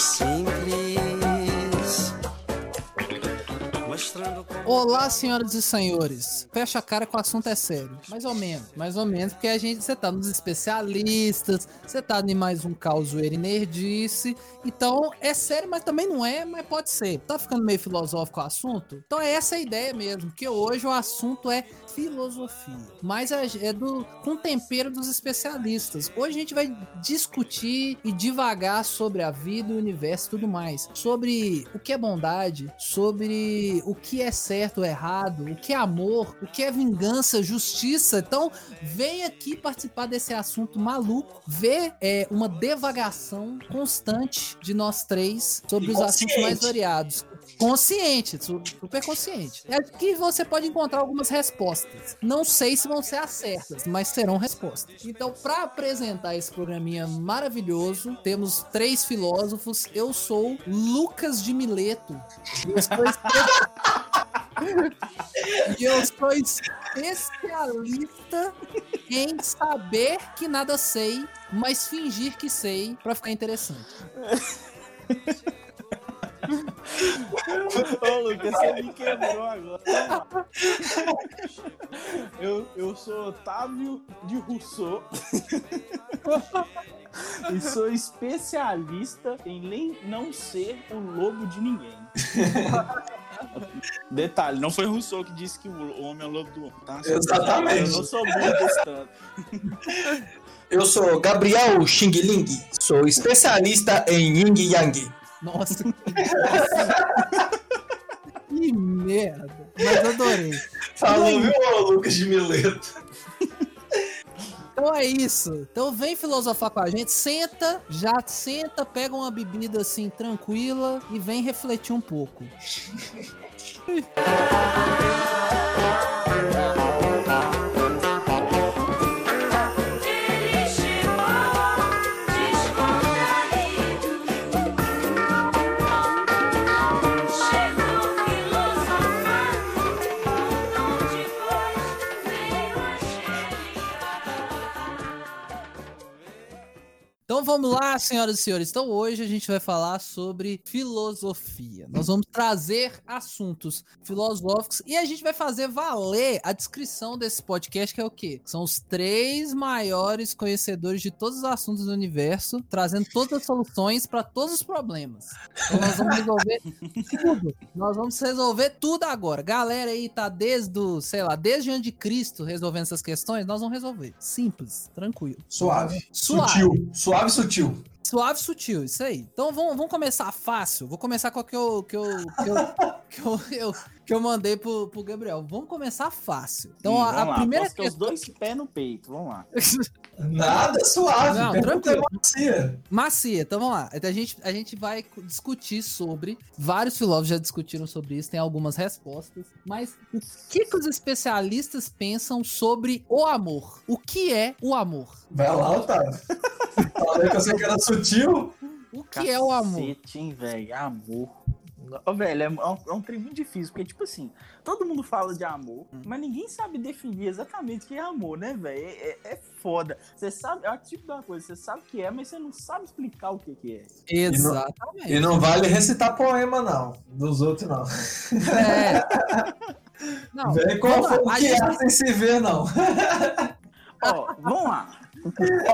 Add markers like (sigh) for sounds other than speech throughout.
simples. Olá, senhoras e senhores. Fecha a cara que o assunto é sério. Mais ou menos, mais ou menos, porque a gente, você tá nos especialistas, você tá em mais um caos nerdice. Então, é sério, mas também não é, mas pode ser. Tá ficando meio filosófico o assunto? Então é essa a ideia mesmo, que hoje o assunto é filosofia. Mas é é do com tempero dos especialistas. Hoje a gente vai discutir e divagar sobre a vida, o universo e tudo mais. Sobre o que é bondade, sobre o que é certo ou errado, o que é amor, o que é vingança, justiça. Então, vem aqui participar desse assunto maluco, ver é, uma devagação constante de nós três sobre os assuntos mais variados. Consciente, su- super consciente. É que você pode encontrar algumas respostas. Não sei se vão ser as certas, mas serão respostas. Então, para apresentar esse programinha maravilhoso, temos três filósofos. Eu sou Lucas de Mileto. (laughs) E eu sou especialista em saber que nada sei, mas fingir que sei pra ficar interessante. (laughs) Ô, Lucas, você me quebrou agora. Eu, eu sou Otávio de Rousseau. E sou especialista em nem não ser o lobo de ninguém. Detalhe, não foi Rousseau que disse que o homem é o lobo do homem, tá? Exatamente. Eu não sou tanto. Eu sou Gabriel Xing Ling, sou especialista em Yin Yang. Nossa, que, (laughs) que merda. Mas adorei. Falou, viu, ô, Lucas de Mileto? Então é isso. Então vem filosofar com a gente. Senta, já senta, pega uma bebida assim tranquila e vem refletir um pouco. (laughs) Então vamos lá, senhoras e senhores. Então hoje a gente vai falar sobre filosofia. Nós vamos trazer assuntos filosóficos e a gente vai fazer valer a descrição desse podcast, que é o quê? São os três maiores conhecedores de todos os assuntos do universo, trazendo todas as soluções para todos os problemas. Então nós vamos resolver tudo. Nós vamos resolver tudo agora. Galera aí tá desde o, sei lá, desde antes de Cristo resolvendo essas questões, nós vamos resolver. Simples, tranquilo. Suave. Suave. Sutil. Suave sutil. Suave e sutil, isso aí. Então vamos, vamos começar fácil. Vou começar com o que eu, que eu, que eu, (laughs) que eu, eu- que eu mandei pro, pro Gabriel. Vamos começar fácil. Então Hum, a, vamos a lá, primeira posso ter os dois pés no peito, vamos lá. (laughs) Nada suave. Não, tranquilo. macia. Macia, então vamos lá. Então, A gente, a gente vai discutir sobre. Vários filósofos já discutiram sobre isso, tem algumas respostas. Mas o que, que os especialistas pensam sobre o amor? O que é o amor? Vai lá, Otávio. (laughs) Falei que eu sei que era sutil. O que é o amor? Cacete, hein, velho? Amor. Ô, velho, é um, é um trem muito difícil, porque, tipo assim, todo mundo fala de amor, Hum. mas ninguém sabe definir exatamente o que é amor, né, velho? É, é- é foda. Você sabe, é o tipo uma coisa, você sabe o que é, mas você não sabe explicar o que, que é. Exatamente. E não vale recitar poema, não. Dos outros, não. É. (laughs) Não, Vem vamos lá. o que gente é sem se ver, não. Ó, vamos lá.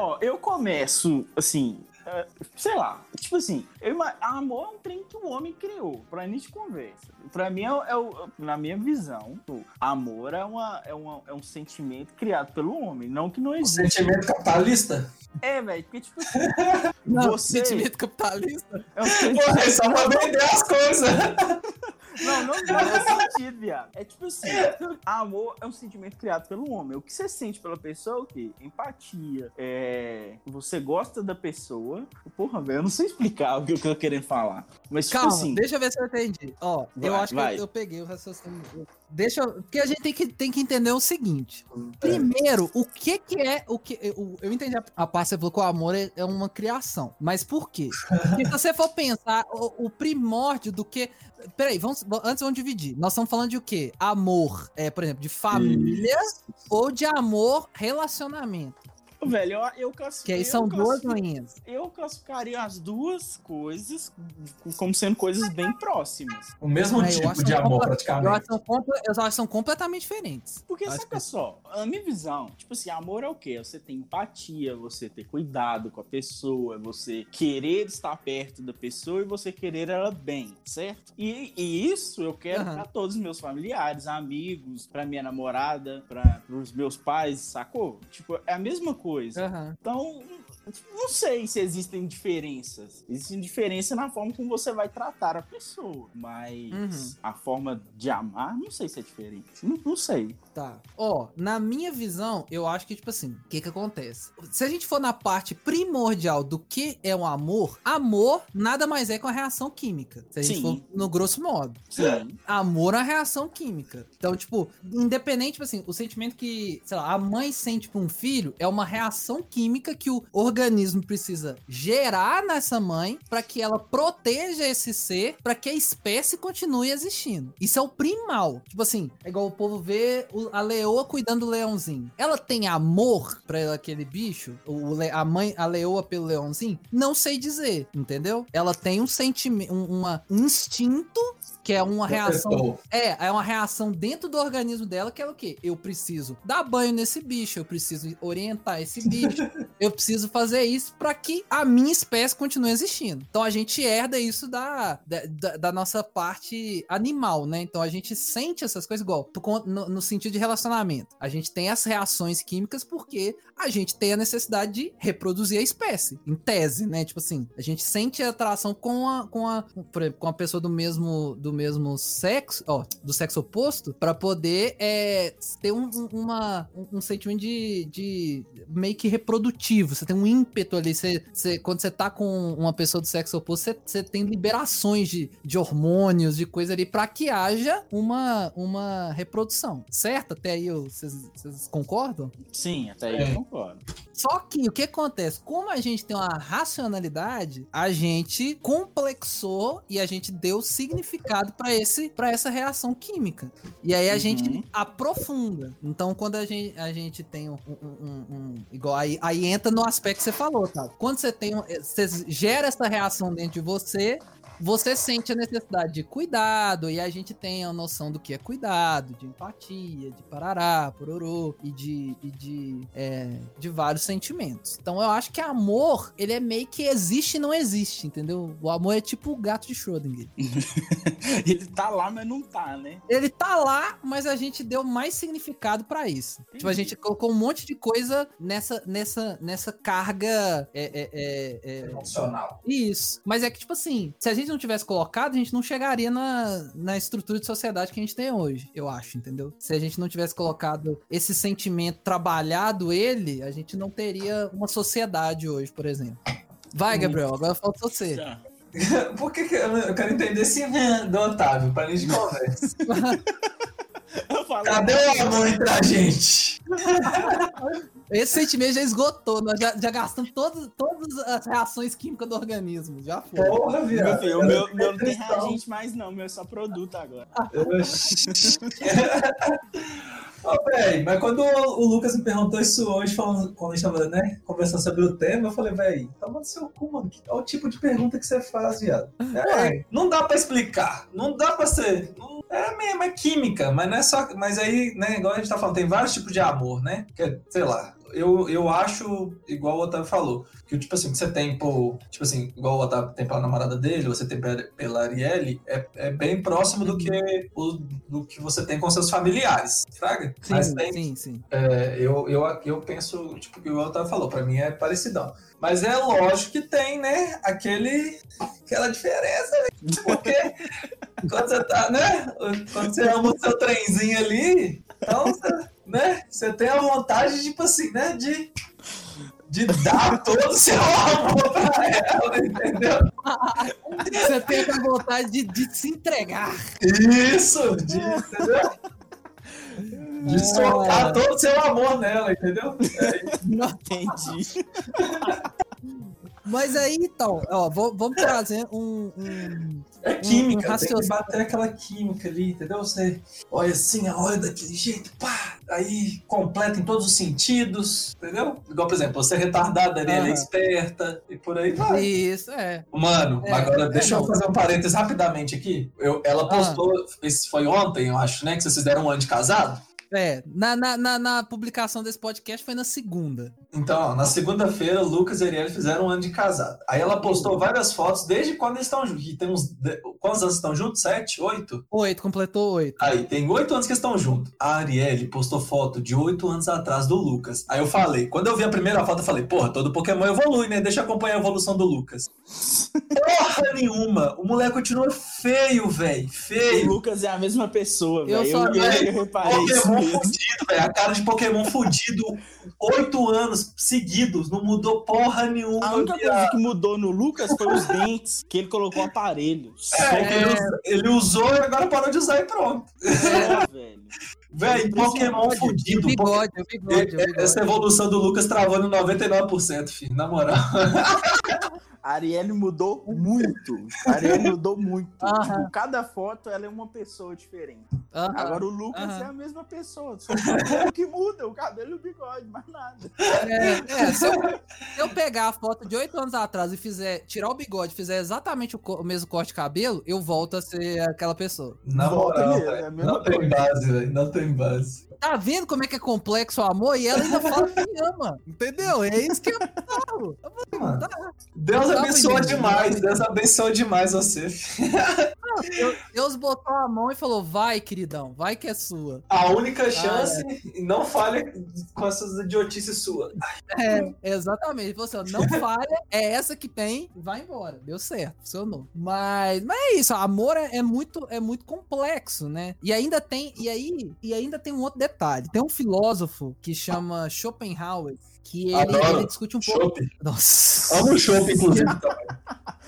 Ó, eu começo, assim, é, sei lá, tipo assim, eu amor é um trem que o homem criou pra de conversa. Pra mim, é, é na minha visão, o amor é, uma, é, uma, é um sentimento criado pelo homem, não que não O existe. sentimento capitalista? É, velho, porque, tipo assim, (laughs) Não, Você- sentimento capitalista. é um Porra, sentimento. é só pra vender as coisas. (laughs) Não, não faz sentido, viado. É tipo assim, amor é um sentimento criado pelo homem. O que você sente pela pessoa é o quê? Empatia. É... Você gosta da pessoa. Porra, velho, eu não sei explicar (laughs) o que eu tô querendo falar. Mas, tipo Calma, assim, deixa eu ver se eu entendi. Ó, eu Vai, acho que vai. eu, eu peguei o raciocínio. Deixa eu. Porque a gente tem que, tem que entender o seguinte. Primeiro, o que que é. O que, eu, eu entendi a, a parte, você falou que o amor é, é uma criação. Mas por quê? Porque se você for pensar, o, o primórdio do que. Peraí, vamos, antes vamos dividir. Nós estamos falando de o quê? Amor, é, por exemplo, de família ou de amor relacionamento? Velho, eu, eu Que classifiquei. aí são duas linhas. Eu classificaria as duas coisas como sendo coisas bem próximas. O mesmo É, tipo de que amor, compa- Eu praticamente. acho, que eu acho que são completamente diferentes. Porque, saca que- só, a minha visão, tipo assim, amor é o quê? Você ter empatia, você ter cuidado com a pessoa, você querer estar perto da pessoa e você querer ela bem, certo? E, e isso eu quero Aham. pra todos os meus familiares, amigos, pra minha namorada, pra, pros meus pais, sacou? Tipo, é a mesma coisa. Aham. Então, não sei se existem diferenças. Existe diferença na forma como você vai tratar a pessoa. Mas Uhum. a forma de amar, não sei se é diferente. Não, não sei. Tá. Ó, na minha visão, eu acho que, tipo assim, o que que acontece? Se a gente for na parte primordial do que é um amor, amor nada mais é que uma reação química. Se a gente Sim. for no grosso modo. Sim. Amor é uma reação química. Então, tipo, independente, tipo assim, o sentimento que, sei lá, a mãe sente pra um filho é uma reação química que o organismo precisa gerar nessa mãe pra que ela proteja esse ser, pra que a espécie continue existindo. Isso é o primal. Tipo assim, é igual o povo vê a leoa cuidando do leãozinho. Ela tem amor pra aquele bicho? O, a mãe, a leoa pelo leãozinho? Não sei dizer, entendeu? Ela tem um sentimento, um, um instinto que é uma reação é, é uma reação dentro do organismo dela que é o quê? Eu preciso dar banho nesse bicho, eu preciso orientar esse bicho, (laughs) eu preciso fazer isso pra que a minha espécie continue existindo. Então a gente herda isso da, da, da- nossa parte animal, né? Então a gente sente essas coisas igual no, no sentido de relacionamento. A gente tem as reações químicas porque a gente tem a necessidade de reproduzir a espécie, em tese, né? Tipo assim, a gente sente a atração com a, com a, com a pessoa do mesmo, do mesmo sexo, ó, do sexo oposto, pra poder é, ter um, um- uma, um, um sentimento de, de meio que reprodutivo. Você tem um ímpeto ali. Você, você- quando você tá com uma pessoa do sexo oposto, você, você tem liberações de, de hormônios, de coisa ali, pra que haja uma, uma reprodução. Certo? Até aí eu- vocês vocês concordam? Sim, até aí É. eu concordo. Só que o que acontece? Como a gente tem uma racionalidade, a gente complexou e a gente deu significado pra esse para essa reação química. E aí a Uhum. gente aprofunda. Então quando a gente, a gente tem um, um- um- um- igual aí, aí entra no aspecto que você falou, tá? Quando você tem um- você gera essa reação dentro de você, você sente a necessidade de cuidado, e a gente tem a noção do que é cuidado, de empatia, de parará, pororô, e de, e de, é, de vários sentimentos. Então eu acho que amor, ele é meio que existe e não existe, entendeu? O amor é tipo o gato de Schrödinger. (laughs) Ele tá lá, mas não tá, né? Ele tá lá, mas a gente deu mais significado pra isso. Tipo, a gente colocou um monte de coisa nessa, nessa, nessa carga. É, é, é, é, Emocional. Isso. Mas é que, tipo assim, se a gente não tivesse colocado, a gente não chegaria na, na estrutura de sociedade que a gente tem hoje, eu acho, entendeu? Se a gente não tivesse colocado esse sentimento, trabalhado ele, a gente não teria uma sociedade hoje, por exemplo. Vai, Gabriel, agora falta você. Tá. (laughs) Por que, que eu, eu quero entender esse do Otávio, pra gente conversa? (laughs) Cadê o amor entre a gente? (laughs) Esse sentimento já esgotou, nós já, já gastamos todas, todas as reações químicas do organismo, já foi. Porra, Meu viado. filho, o meu, meu não tem reagente mais, não. Meu é só produto agora. (laughs) Ó, véi, mas quando o, o Lucas me perguntou isso hoje, falando, quando a gente tava né, conversando sobre o tema, eu falei, véi, toma no seu cu, mano. Olha o tipo de pergunta que você faz, viado. É, não dá pra explicar. Não dá pra ser. não- é mesmo, é química, mas não é só. Mas aí, né, igual a gente tá falando, tem vários tipos de amor, né? Que, é, sei lá. Eu, eu acho, igual o Otávio falou, que tipo assim, que você tem por. Tipo assim, igual o Otávio tem pela namorada dele, você tem pe- pela Arielle, é, é bem próximo do que, o, do que você tem com seus familiares, fraga? Sim, Mas tem sim, sim. é, eu, eu, eu penso, tipo, que o Otávio falou, pra mim é parecidão. Mas é lógico que tem, né, aquele, aquela diferença, né? Porque (laughs) quando você tá, né, quando você ama o seu trenzinho ali, então, você, né, você tem a vontade, tipo assim, né, de, de dar (laughs) todo o seu amor pra ela, entendeu? Você tem aquela vontade de, de se entregar. Isso, de, entendeu? De soltar todo o seu amor nela, entendeu? É, Não, Entendi. (laughs) Mas aí, então, ó, vou- vamos trazer um. um- É química, tem raciocínio. que bater aquela química ali, entendeu? Você olha assim, olha daquele jeito, pá, aí completa em todos os sentidos, entendeu? Igual, por exemplo, você é retardada ali, ela é esperta, e por aí vai. Isso, é. Mano, É, agora é, deixa eu fazer um parênteses rapidamente aqui. Eu, ela postou, esse foi ontem, eu acho, né? Que vocês fizeram um ano de casado. É, na, na, na, na publicação desse podcast foi na segunda. Então, ó, na segunda-feira, o Lucas e a Ariel fizeram um ano de casado. Aí ela postou várias fotos desde quando eles estão juntos. E Tem uns. Quantos anos estão juntos? Sete? Oito? Oito, completou oito. Aí, tem oito anos que eles estão juntos. A Arielle postou foto de oito anos atrás do Lucas. Aí eu falei, quando eu vi a primeira foto, eu falei, porra, todo Pokémon evolui, né? Deixa eu acompanhar a evolução do Lucas. (laughs) Porra nenhuma! O moleque continua feio, velho. O Feio. Lucas é a mesma pessoa, Eu velho. só- Eu, eu, eu reparei Pokémon mesmo. Fudido, velho. A cara de Pokémon fudido. Oito anos seguidos. Não mudou porra nenhuma. A única coisa que mudou no Lucas foi os dentes, que ele colocou aparelho. É, ele, ele usou e agora parou de usar e pronto. velho. Velho, Pokémon E o fudido. bigode, bigode, bigode. Essa evolução do Lucas travou no 99%, filho. Na moral. (laughs) A Arielle mudou muito. A Arielle mudou muito. Tipo, cada foto ela é uma pessoa diferente. Aham. Agora o Lucas aham. é a mesma pessoa. Só o que muda, o cabelo e o bigode, mais nada. É, é, se, eu, se eu pegar a foto de oito anos atrás e fizer, tirar o bigode, fizer exatamente o, o mesmo corte de cabelo, eu volto a ser aquela pessoa. Na moral, é Não tem base, velho. Não tem base. Tá vendo como é que é complexo o amor? E ela ainda fala que me ama. Entendeu? É isso que eu falo. Mano, Deus Não dá pra abençoa entender, demais. Deus abençoa demais você. Deus, Deus botou a mão e falou: vai, queridão, vai que é sua. A única chance, é. não falha com essas idiotices suas. É, exatamente. Ele falou assim, não falha, é essa que tem, vai embora. Deu certo, funcionou. Mas, mas é isso, amor é, é muito é muito complexo, né? E ainda tem, e aí, e ainda tem um outro detalhe. Tem um filósofo que chama Schopenhauer, que ele, ele discute um pouco. Chopp. Nossa. Amo o Chopp, inclusive. (laughs)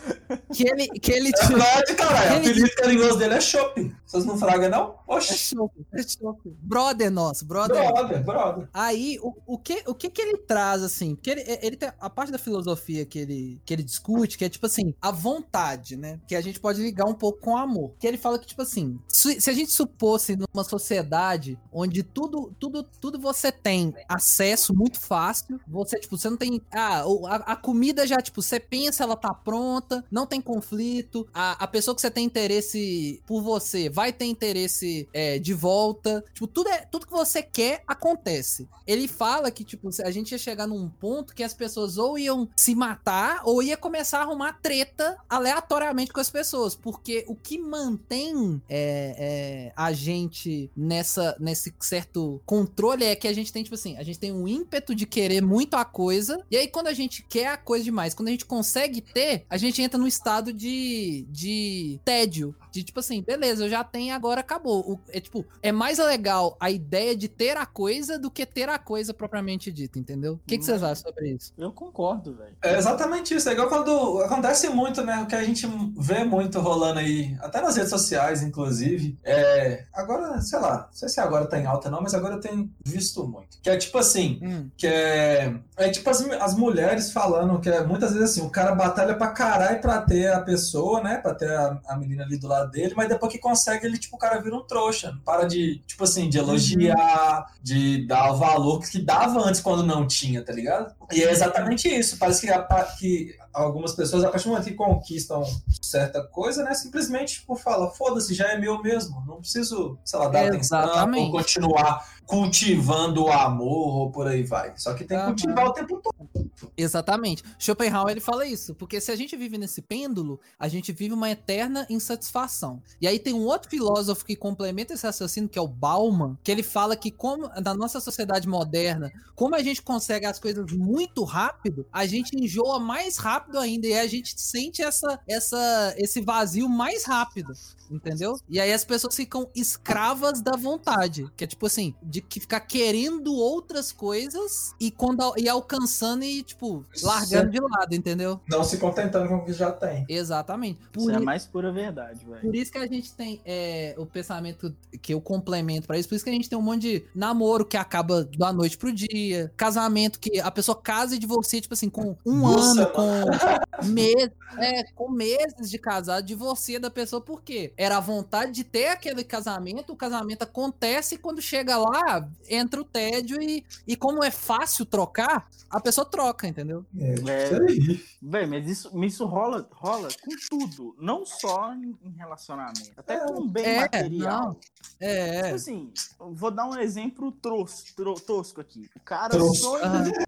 Que ele, que ele É verdade, caralho. O apelido carinhoso dele é Chopp. Vocês não fragam, não? É Oxi. chope, é chope. Brother nosso, brother. Brother, brother. Aí, o, o, que, o que que ele traz, assim? Porque ele, ele tem a parte da filosofia que ele, que ele discute, que é tipo assim, a vontade, né? Que a gente pode ligar um pouco com o amor. Que ele fala que, tipo assim, se, se a gente suposse numa sociedade onde tudo, tudo, tudo você tem acesso muito fácil, você, tipo, você não tem. Ah, a, a comida já, tipo, você pensa, ela tá pronta, não tem conflito, a, a pessoa que você tem interesse por você vai ter interesse é, de volta. Tipo, tudo, é, tudo que você quer acontece. Ele fala que, tipo, a gente ia chegar num ponto que as pessoas ou iam se matar ou ia começar a arrumar treta aleatoriamente com as pessoas. Porque o que mantém é, é, a gente nessa, nesse certo controle é que a gente tem, tipo assim, a gente tem um ímpeto de querer muito a coisa. E aí, quando a gente quer a coisa demais, quando a gente consegue ter, a gente entra num estado de, de tédio. De tipo assim, beleza, eu já tenho, agora acabou. O- é tipo, é mais legal a ideia de ter a coisa do que ter a coisa propriamente dita, entendeu? O que, que vocês acham sobre isso? Eu concordo, velho. É exatamente isso. É igual quando acontece muito, né? O que a gente vê muito rolando aí, até nas redes sociais, inclusive. É. Agora, sei lá, não sei se agora tá em alta, não, mas agora eu tenho visto muito. Que é tipo assim. Hum, Que é. É tipo as, as mulheres falando que é muitas vezes assim, o cara batalha pra caralho pra ter a pessoa, né? Pra ter a, a menina ali do lado dele, mas depois que consegue, ele, tipo, o cara vira um trouxa. Não para de, tipo assim, de elogiar, de dar o valor que dava antes quando não tinha, tá ligado? E é exatamente isso. Parece que, a que algumas pessoas, a partir do momento que conquistam certa coisa, né? Simplesmente, tipo, fala, foda-se, já é meu mesmo. Não preciso, sei lá, dar atenção Exatamente. ou continuar cultivando o amor ou por aí vai. Só que tem que cultivar o tempo todo. Exatamente. Schopenhauer ele fala isso, porque se a gente vive nesse pêndulo, a gente vive uma eterna insatisfação. E aí tem um outro filósofo que complementa esse raciocínio, que é o Bauman, que ele fala que como na nossa sociedade moderna, como a gente consegue as coisas muito rápido, a gente enjoa mais rápido ainda e a gente sente essa, essa esse vazio mais rápido. Entendeu? E aí as pessoas ficam escravas da vontade. Que é tipo assim, de que ficar querendo outras coisas e quando e alcançando e tipo, largando de lado, entendeu? Não se contentando com o que já tem. Exatamente. Por, Isso é mais pura verdade, velho. por isso que a gente tem é, o pensamento que eu complemento pra isso. Por isso que a gente tem um monte de namoro que acaba da noite pro dia, casamento que a pessoa casa e divorcia, tipo assim, com um Nossa, ano, com (laughs) meses, é, com meses de casado, divorcia da pessoa, por quê? Era a vontade de ter aquele casamento, o casamento acontece e quando chega lá, entra o tédio e, e como é fácil trocar, a pessoa troca, entendeu? É, É. isso aí. Véi, mas isso, isso rola, rola com tudo. Não só em relacionamento. Até com bem É, material. não. É, Tipo assim, vou dar um exemplo tros, tro- tosco aqui. O cara sonha.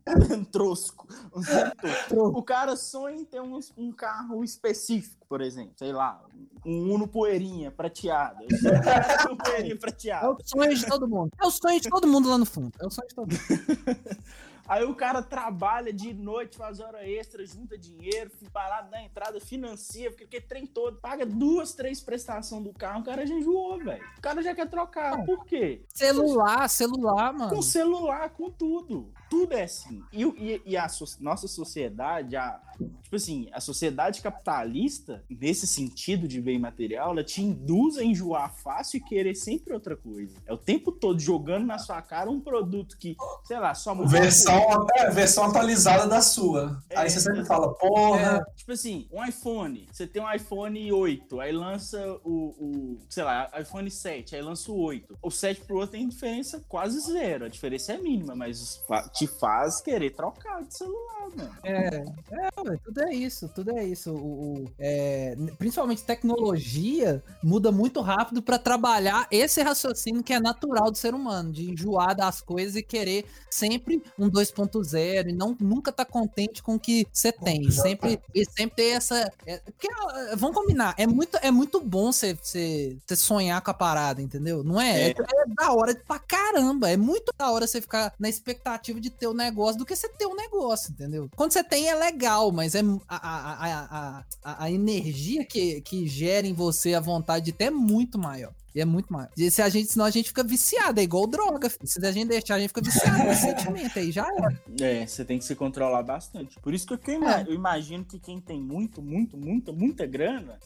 (laughs) Trosco. (laughs) Um. O cara sonha em ter um, um carro específico, por exemplo. Sei lá, um Uno Poeirinha prateado. Um Poeirinha (laughs) é prateado. o sonho de todo mundo. É o sonho de todo mundo lá no fundo. É o sonho de todo mundo. (laughs) Aí o cara trabalha de noite, faz hora extra, junta dinheiro, parado na entrada, financia, fica aquele trem todo, paga duas, três prestações do carro, o cara já enjoou, velho. O cara já quer trocar. Por quê? Celular, celular, mano. Com celular, com tudo. Tudo é assim. E, e- e a so- nossa sociedade, a, tipo assim, a sociedade capitalista, nesse sentido de bem material, ela te induz a enjoar fácil e querer sempre outra coisa. É o tempo todo jogando na sua cara um produto que, sei lá, só muda. Versão, é, versão atualizada da sua. É, aí você sempre é. fala, porra. Tipo assim, um iPhone. Você tem um iPhone 8, aí lança o, o, sei lá, iPhone 7, aí lança o 8. O 7 pro outro tem diferença quase zero. A diferença é mínima, mas te faz querer trocar de celular, mano. É, é, tudo é isso, tudo é isso. O, o- é, principalmente tecnologia muda muito rápido pra trabalhar esse raciocínio que é natural do ser humano, de enjoar das coisas e querer sempre um 2.0 e não nunca tá contente com o que você tem. E sempre e sempre ter essa, é, porque, ah, vamos combinar, é muito é muito bom você sonhar com a parada, entendeu? Não é? É. É, da hora pra caramba, é muito da hora você ficar na expectativa de ter o negócio do que você ter um negócio, entendeu? Quando você tem é legal, mas é a, a, a, a energia que, que gera em você a vontade de ter é muito maior. E é muito maior. E se a gente, senão a gente fica viciado, é igual droga. filho. Se a gente deixar, a gente fica viciado nesse sentimento aí, já era. É, você tem que se controlar bastante. Por isso que eu, ima- eu imagino que quem tem muito, muito, muita, muita grana,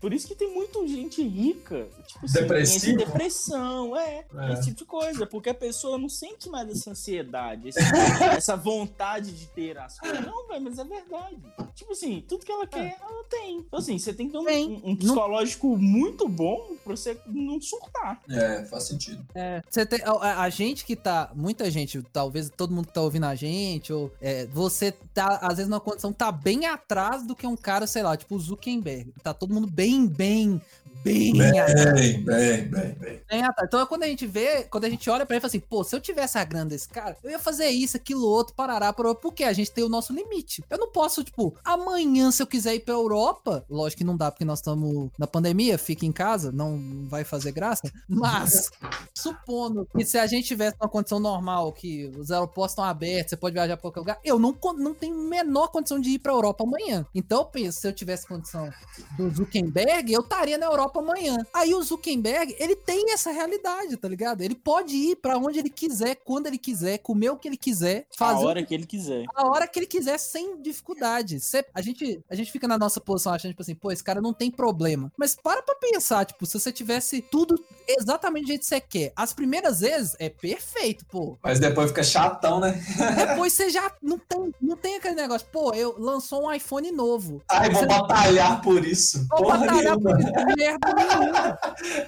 por isso que tem muita gente rica, tipo assim, depressão, é, É. esse tipo de coisa, porque a pessoa não sente mais essa ansiedade, esse- (laughs) essa vontade de ter as coisas. Não, velho, mas é verdade. Tipo assim, tudo que ela quer, ela tem. Então, assim, você tem que ter um, um- um psicológico muito bom pra você não surtar. É, faz sentido. É, você tem, a, a- gente que tá, muita gente, talvez todo mundo que tá ouvindo a gente, ou é, você tá, às vezes, numa condição tá bem atrás do que um cara, sei lá, tipo o Zuckerberg. Tá todo mundo bem, bem, bem atrás. Bem, bem, bem, bem. bem atrás. Então, quando a gente vê, quando a gente olha pra ele e fala assim, pô, se eu tivesse a grana desse cara, eu ia fazer isso, aquilo, outro, parará, parará. Porque a gente tem o nosso limite. Eu não posso, tipo, amanhã, se eu quiser ir pra Europa, lógico que não dá, porque nós estamos na pandemia, fica em casa, não vai fazer graça, mas supondo que se a gente tivesse uma condição normal, que os aeroportos estão abertos, você pode viajar pra qualquer lugar, eu não, não tenho a menor condição de ir pra Europa amanhã. Então eu penso, se eu tivesse condição do Zuckerberg, eu estaria na Europa amanhã. Aí o Zuckerberg, ele tem essa realidade, tá ligado? Ele pode ir pra onde ele quiser, quando ele quiser, comer o que ele quiser, A fazer o hora que ele quiser. a hora que ele quiser sem dificuldade. Cê- a, gente, a gente fica na nossa posição achando, tipo assim, pô, esse cara não tem problema. Mas para pra pensar, tipo, se você tivesse tudo exatamente do jeito que você quer, as primeiras vezes é perfeito, pô. Mas depois fica chatão, né? Depois você já não tem, não tem aquele negócio, pô, eu lançou um iPhone novo. Ai, vou batalhar por isso. Vou Porra batalhar nenhuma. por isso, merda nenhuma.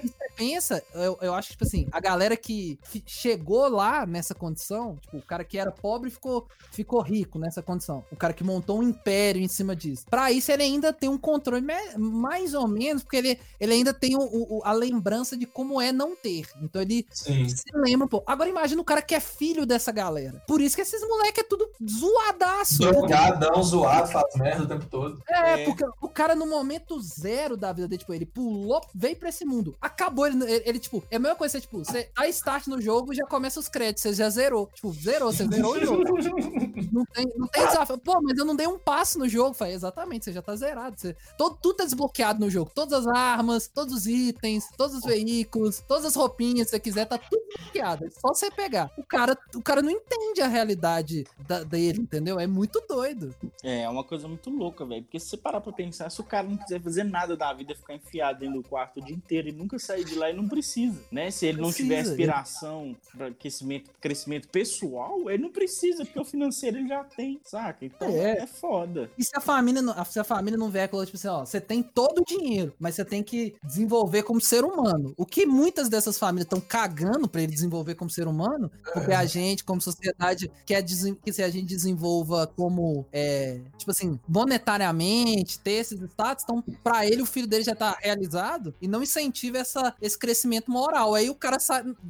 E você pensa, eu, eu acho que, tipo assim, a galera que chegou lá nessa condição, tipo, o cara que era pobre ficou, ficou rico nessa condição. O cara que montou um império em cima disso. Pra isso, ele ainda tem um controle mais ou menos, porque ele, ele ainda tem o- o- a lembrança de como é não ter. Então ele Sim. se lembra, pô. Agora imagina o cara que é filho dessa galera. Por isso que esses moleques é tudo zoadaço. Drogadão, zoado, faz merda o tempo todo. É, É. porque o cara no momento zero da vida dele, tipo, ele pulou, veio pra esse mundo. Acabou, ele, ele, ele, tipo, é a mesma coisa, você, tipo, você dá start no jogo e já começa os créditos, você já zerou. Tipo, zerou, você zerou o jogo. (laughs) Não tem, não tem desafio. Pô, mas eu não dei um passo no jogo. Falei, exatamente, você já tá zerado. Você, todo, tudo tá desbloqueado no jogo. Todas as armas, todos os itens, todos os veículos, todas as roupinhas que você quiser, tá tudo piada. É só você pegar. O cara, o cara não entende a realidade da- dele, entendeu? É muito doido. É, é uma coisa muito louca, velho. Porque se você parar pra pensar, se o cara não quiser fazer nada da vida, ficar enfiado dentro do quarto o dia inteiro e nunca sair de lá, ele não precisa, né? Se ele não tiver Precisa, aspiração pra crescimento, crescimento pessoal, ele não precisa, porque o financeiro ele já tem, saca? Então É. é, foda. E se a família não, se a família não vier com tipo assim, ó, você tem todo o dinheiro, mas você tem que desenvolver como ser humano. O que muitas dessas famílias estão cagando pra ele desenvolver como ser humano, porque a gente, como sociedade, quer que se a gente desenvolva como, é, tipo assim, monetariamente, ter esses status, então pra ele o filho dele já tá realizado e não incentiva essa, esse crescimento moral. Aí o cara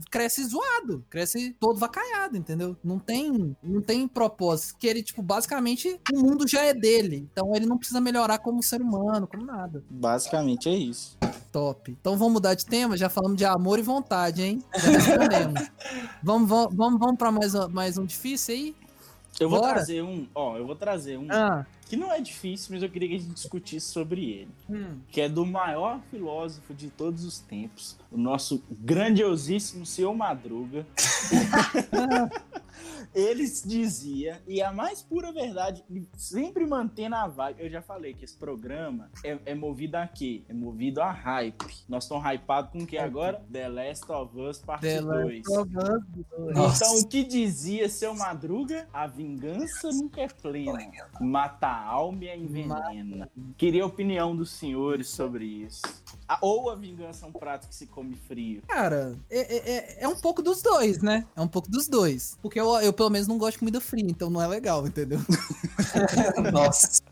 cresce zoado, cresce todo vacaiado, entendeu? Não tem, não tem propósito. Que ele, tipo, basicamente, o mundo já é dele. Então ele não precisa melhorar como ser humano, como nada. Basicamente é isso. Top. Então vamos mudar de tema? Já falamos de amor e vontade, hein? Já respondemos. (laughs) vamos, vamos, vamos, vamos pra mais, um- mais um difícil aí? Eu vou Bora. trazer um, ó, eu vou trazer um Ah. Que não é difícil, mas eu queria que a gente discutisse sobre ele. Hum. que é do maior filósofo de todos os tempos, o nosso grandiosíssimo Senhor Madruga. (laughs) Ele dizia, e a mais pura verdade, sempre mantendo a vibe. Eu já falei que esse programa é, é movido a quê? É movido a hype. Nós estamos hypados com o que agora? The Last of Us Parte The 2. Last of Us. Nossa. Então, o que dizia seu Madruga? A vingança nunca é plena. Mata a alma e a envenena. Queria a opinião dos senhores sobre isso. A- ou a vingança é um prato que se come frio. Cara, é, é, é- é um pouco dos dois, né? É um pouco dos dois. Porque eu, eu, pelo menos, não gosto de comida fria, então não é legal, entendeu? (laughs) Nossa.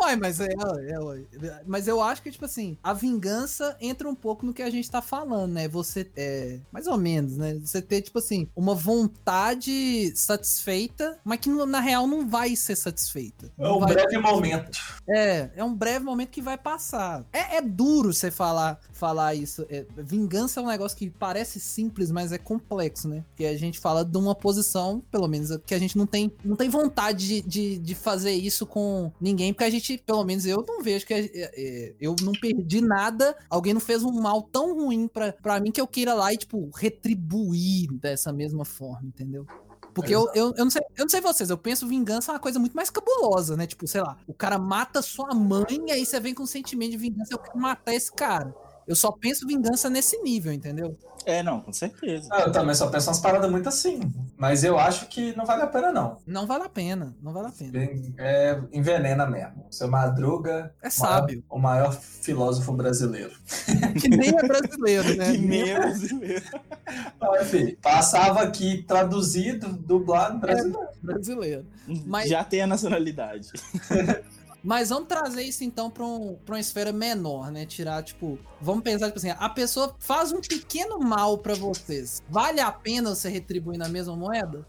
Uai, mas é, é. Mas eu acho que, tipo assim, a vingança entra um pouco no que a gente tá falando, né? Você é. Mais ou menos, né? Você ter, tipo assim, uma vontade satisfeita, mas que na real não vai ser satisfeita. É um vai- breve momento. É, é um breve momento que vai passar. É, é duro você falar, falar isso. É, vingança é um negócio que parece simples, mas é complexo, né? Porque a gente fala de uma posição, pelo menos, que a gente não tem, não tem vontade de, de, de fazer isso com ninguém, porque a gente, pelo menos eu não vejo que é, é, eu não perdi nada, alguém não fez um mal tão ruim pra, pra mim que eu queira lá e, tipo, retribuir dessa mesma forma, entendeu? Porque eu, eu, eu, não sei, eu não sei vocês, eu penso vingança é uma coisa muito mais cabulosa, né? Tipo, sei lá, o cara mata sua mãe aí você vem com um sentimento de vingança, eu quero matar esse cara. Eu só penso vingança nesse nível, entendeu? É, não, com certeza. Ah, Eu também só penso umas paradas muito assim. Mas eu acho que não vale a pena, não. Não vale a pena, não vale a pena. Bem, É, envenena mesmo. Seu Madruga, É sábio. o maior filósofo brasileiro. (laughs) Que nem é brasileiro, né? (laughs) Que nem é brasileiro. (laughs) Ah, filho, passava aqui traduzido, dublado brasileiro. brasileiro. Mas- Já tem a nacionalidade. Mas vamos trazer isso então pra, um, pra uma esfera menor, né? Tirar, tipo, vamos pensar, tipo assim, a pessoa faz um pequeno mal pra vocês. Vale a pena você retribuir na mesma moeda?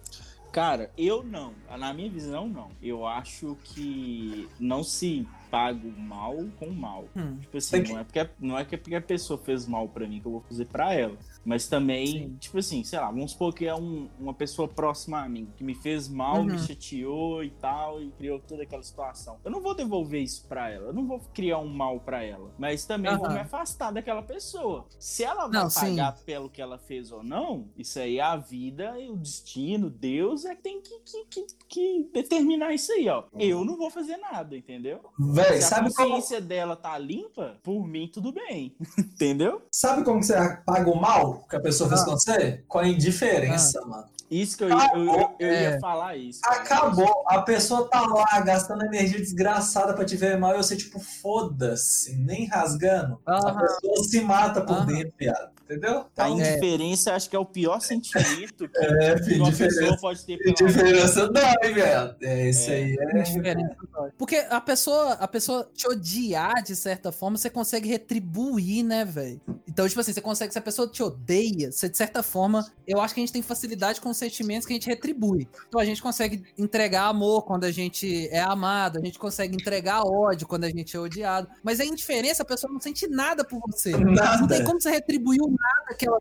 Cara, eu não. Na minha visão, não. Eu acho que não se paga o mal com o mal. Hum. Tipo assim, não, é porque, não é que porque a pessoa fez mal pra mim que eu vou fazer pra ela. Mas também, Sim. tipo assim, sei lá, vamos supor que é um- uma pessoa próxima a mim, que me fez mal, me Uhum. chateou e tal, e criou toda aquela situação. Eu não vou devolver isso pra ela, eu não vou criar um mal pra ela. Mas também vou Aham. me afastar daquela pessoa. Se ela vai Não, sim. pagar pelo que ela fez ou não, isso aí é a vida e o destino, Deus é que tem que, que, que, que determinar isso aí, ó. Eu não vou fazer nada, entendeu? Véi, Se a sabe como, consciência dela tá limpa, por mim tudo bem. (laughs) Entendeu? sabe como que você paga o mal que a pessoa fez Ah. com você? Com a indiferença, mano. Isso que eu, eu, eu, eu ia É. falar isso. cara. Acabou. A pessoa tá lá gastando energia desgraçada pra te ver mal e você, tipo, foda-se, nem rasgando. A pessoa se mata por Aham. dentro, viado. Entendeu? A Então, indiferença acho que é o pior sentimento que (laughs) é, que uma pessoa indiferença. pode ter pela Indiferença dói, velho. É, isso É. aí é. Indiferença dói. Porque a pessoa, a pessoa te odiar de certa forma, você consegue retribuir, né, velho? Então, tipo assim, você consegue, se a pessoa te odeia, você de certa forma, eu acho que a gente tem facilidade com os sentimentos que a gente retribui. Então a gente consegue entregar amor quando a gente é amado, a gente consegue entregar ódio quando a gente é odiado. Mas a indiferença, a pessoa não sente nada por você. Não tem Nada. como você retribuir o nada que ela.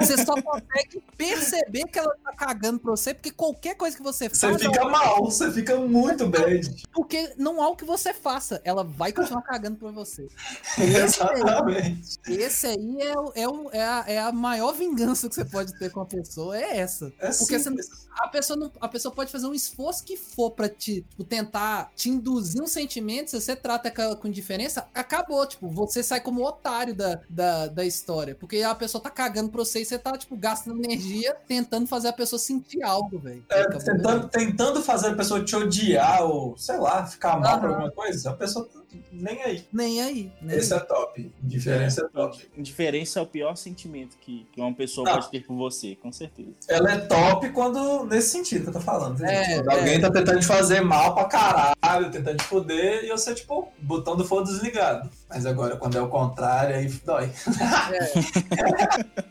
você só consegue perceber que ela tá cagando pra você, porque qualquer coisa que você Você faz. fica ela- mal, você fica muito bad. Porque não há o que você faça. Ela vai continuar cagando pra você. (laughs) Exatamente. Esse aí é, é, o- é, a, é a maior vingança que você pode ter com a pessoa. É essa. É Porque você a pessoa, não, a pessoa pode fazer um esforço que for pra te tipo, tentar te induzir um sentimento, se você trata com, com indiferença, acabou. Tipo, você sai como otário da, da, da história. Porque a pessoa tá cagando pra você e você tá, tipo, gastando energia tentando fazer a pessoa sentir algo, velho. É, tentando, tentando fazer a pessoa te odiar ou, sei lá, ficar mal por alguma coisa, a pessoa tá nem aí. Nem aí. Nem Esse aí. é top. Indiferença é top. Indiferença é o pior sentimento que, que uma pessoa Não. pode ter por você, com certeza. Ela é top quando. nesse sentido que eu tô falando. É, quando é. alguém tá tentando te fazer mal pra caralho, tentando te foder, e você, tipo, botão do fogo desligado. Mas agora, quando é o contrário, aí dói. (laughs)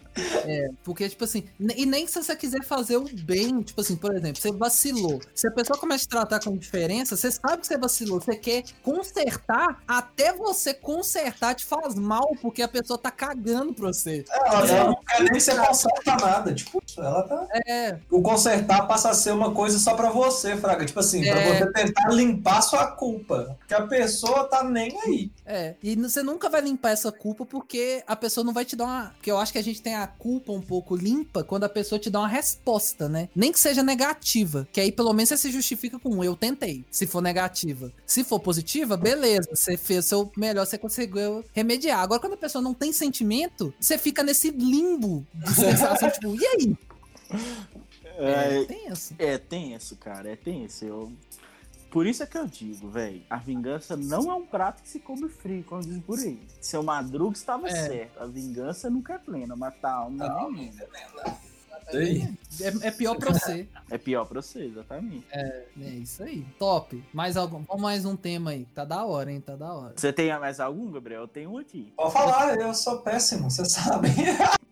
Porque, tipo assim, e nem se você quiser fazer o bem, tipo assim, por exemplo, você vacilou. Se a pessoa começa a te tratar com diferença, você sabe que você vacilou, você quer consertar, até você consertar te faz mal, porque a pessoa tá cagando pra você. Ela, ela não quer nem você conserta nada. Tipo, ela tá. É, O consertar passa a ser uma coisa só pra você, Fraga. Tipo assim, pra É. você tentar limpar sua culpa. Que a pessoa tá nem aí. é. E você nunca vai limpar essa culpa porque a pessoa não vai te dar uma. Porque eu acho que a gente tem a culpa um pouco limpa quando a pessoa te dá uma resposta, né? Nem que seja negativa. Que aí pelo menos você se justifica com eu tentei. Se for negativa. Se for positiva, beleza. Você fez o seu melhor, você conseguiu remediar. Agora, quando a pessoa não tem sentimento, você fica nesse limbo de sensação, (laughs) tipo, e aí? É, tem isso. é tenso, cara, é tenso. Eu... Por isso é que eu digo, velho, a vingança não é um prato que se come frio, como diz por aí. Seu Madruga estava É. certo, a vingança nunca é plena, matar a alma Não. nem. Aí. É, é pior pra você. É pior pra você, exatamente. É isso aí. Top. Mais algum? Vamos mais um tema aí. Tá da hora, hein? Tá da hora. Você tem mais algum, Gabriel? Eu tenho um aqui. Pode falar, eu sou péssimo, você sabe. (laughs)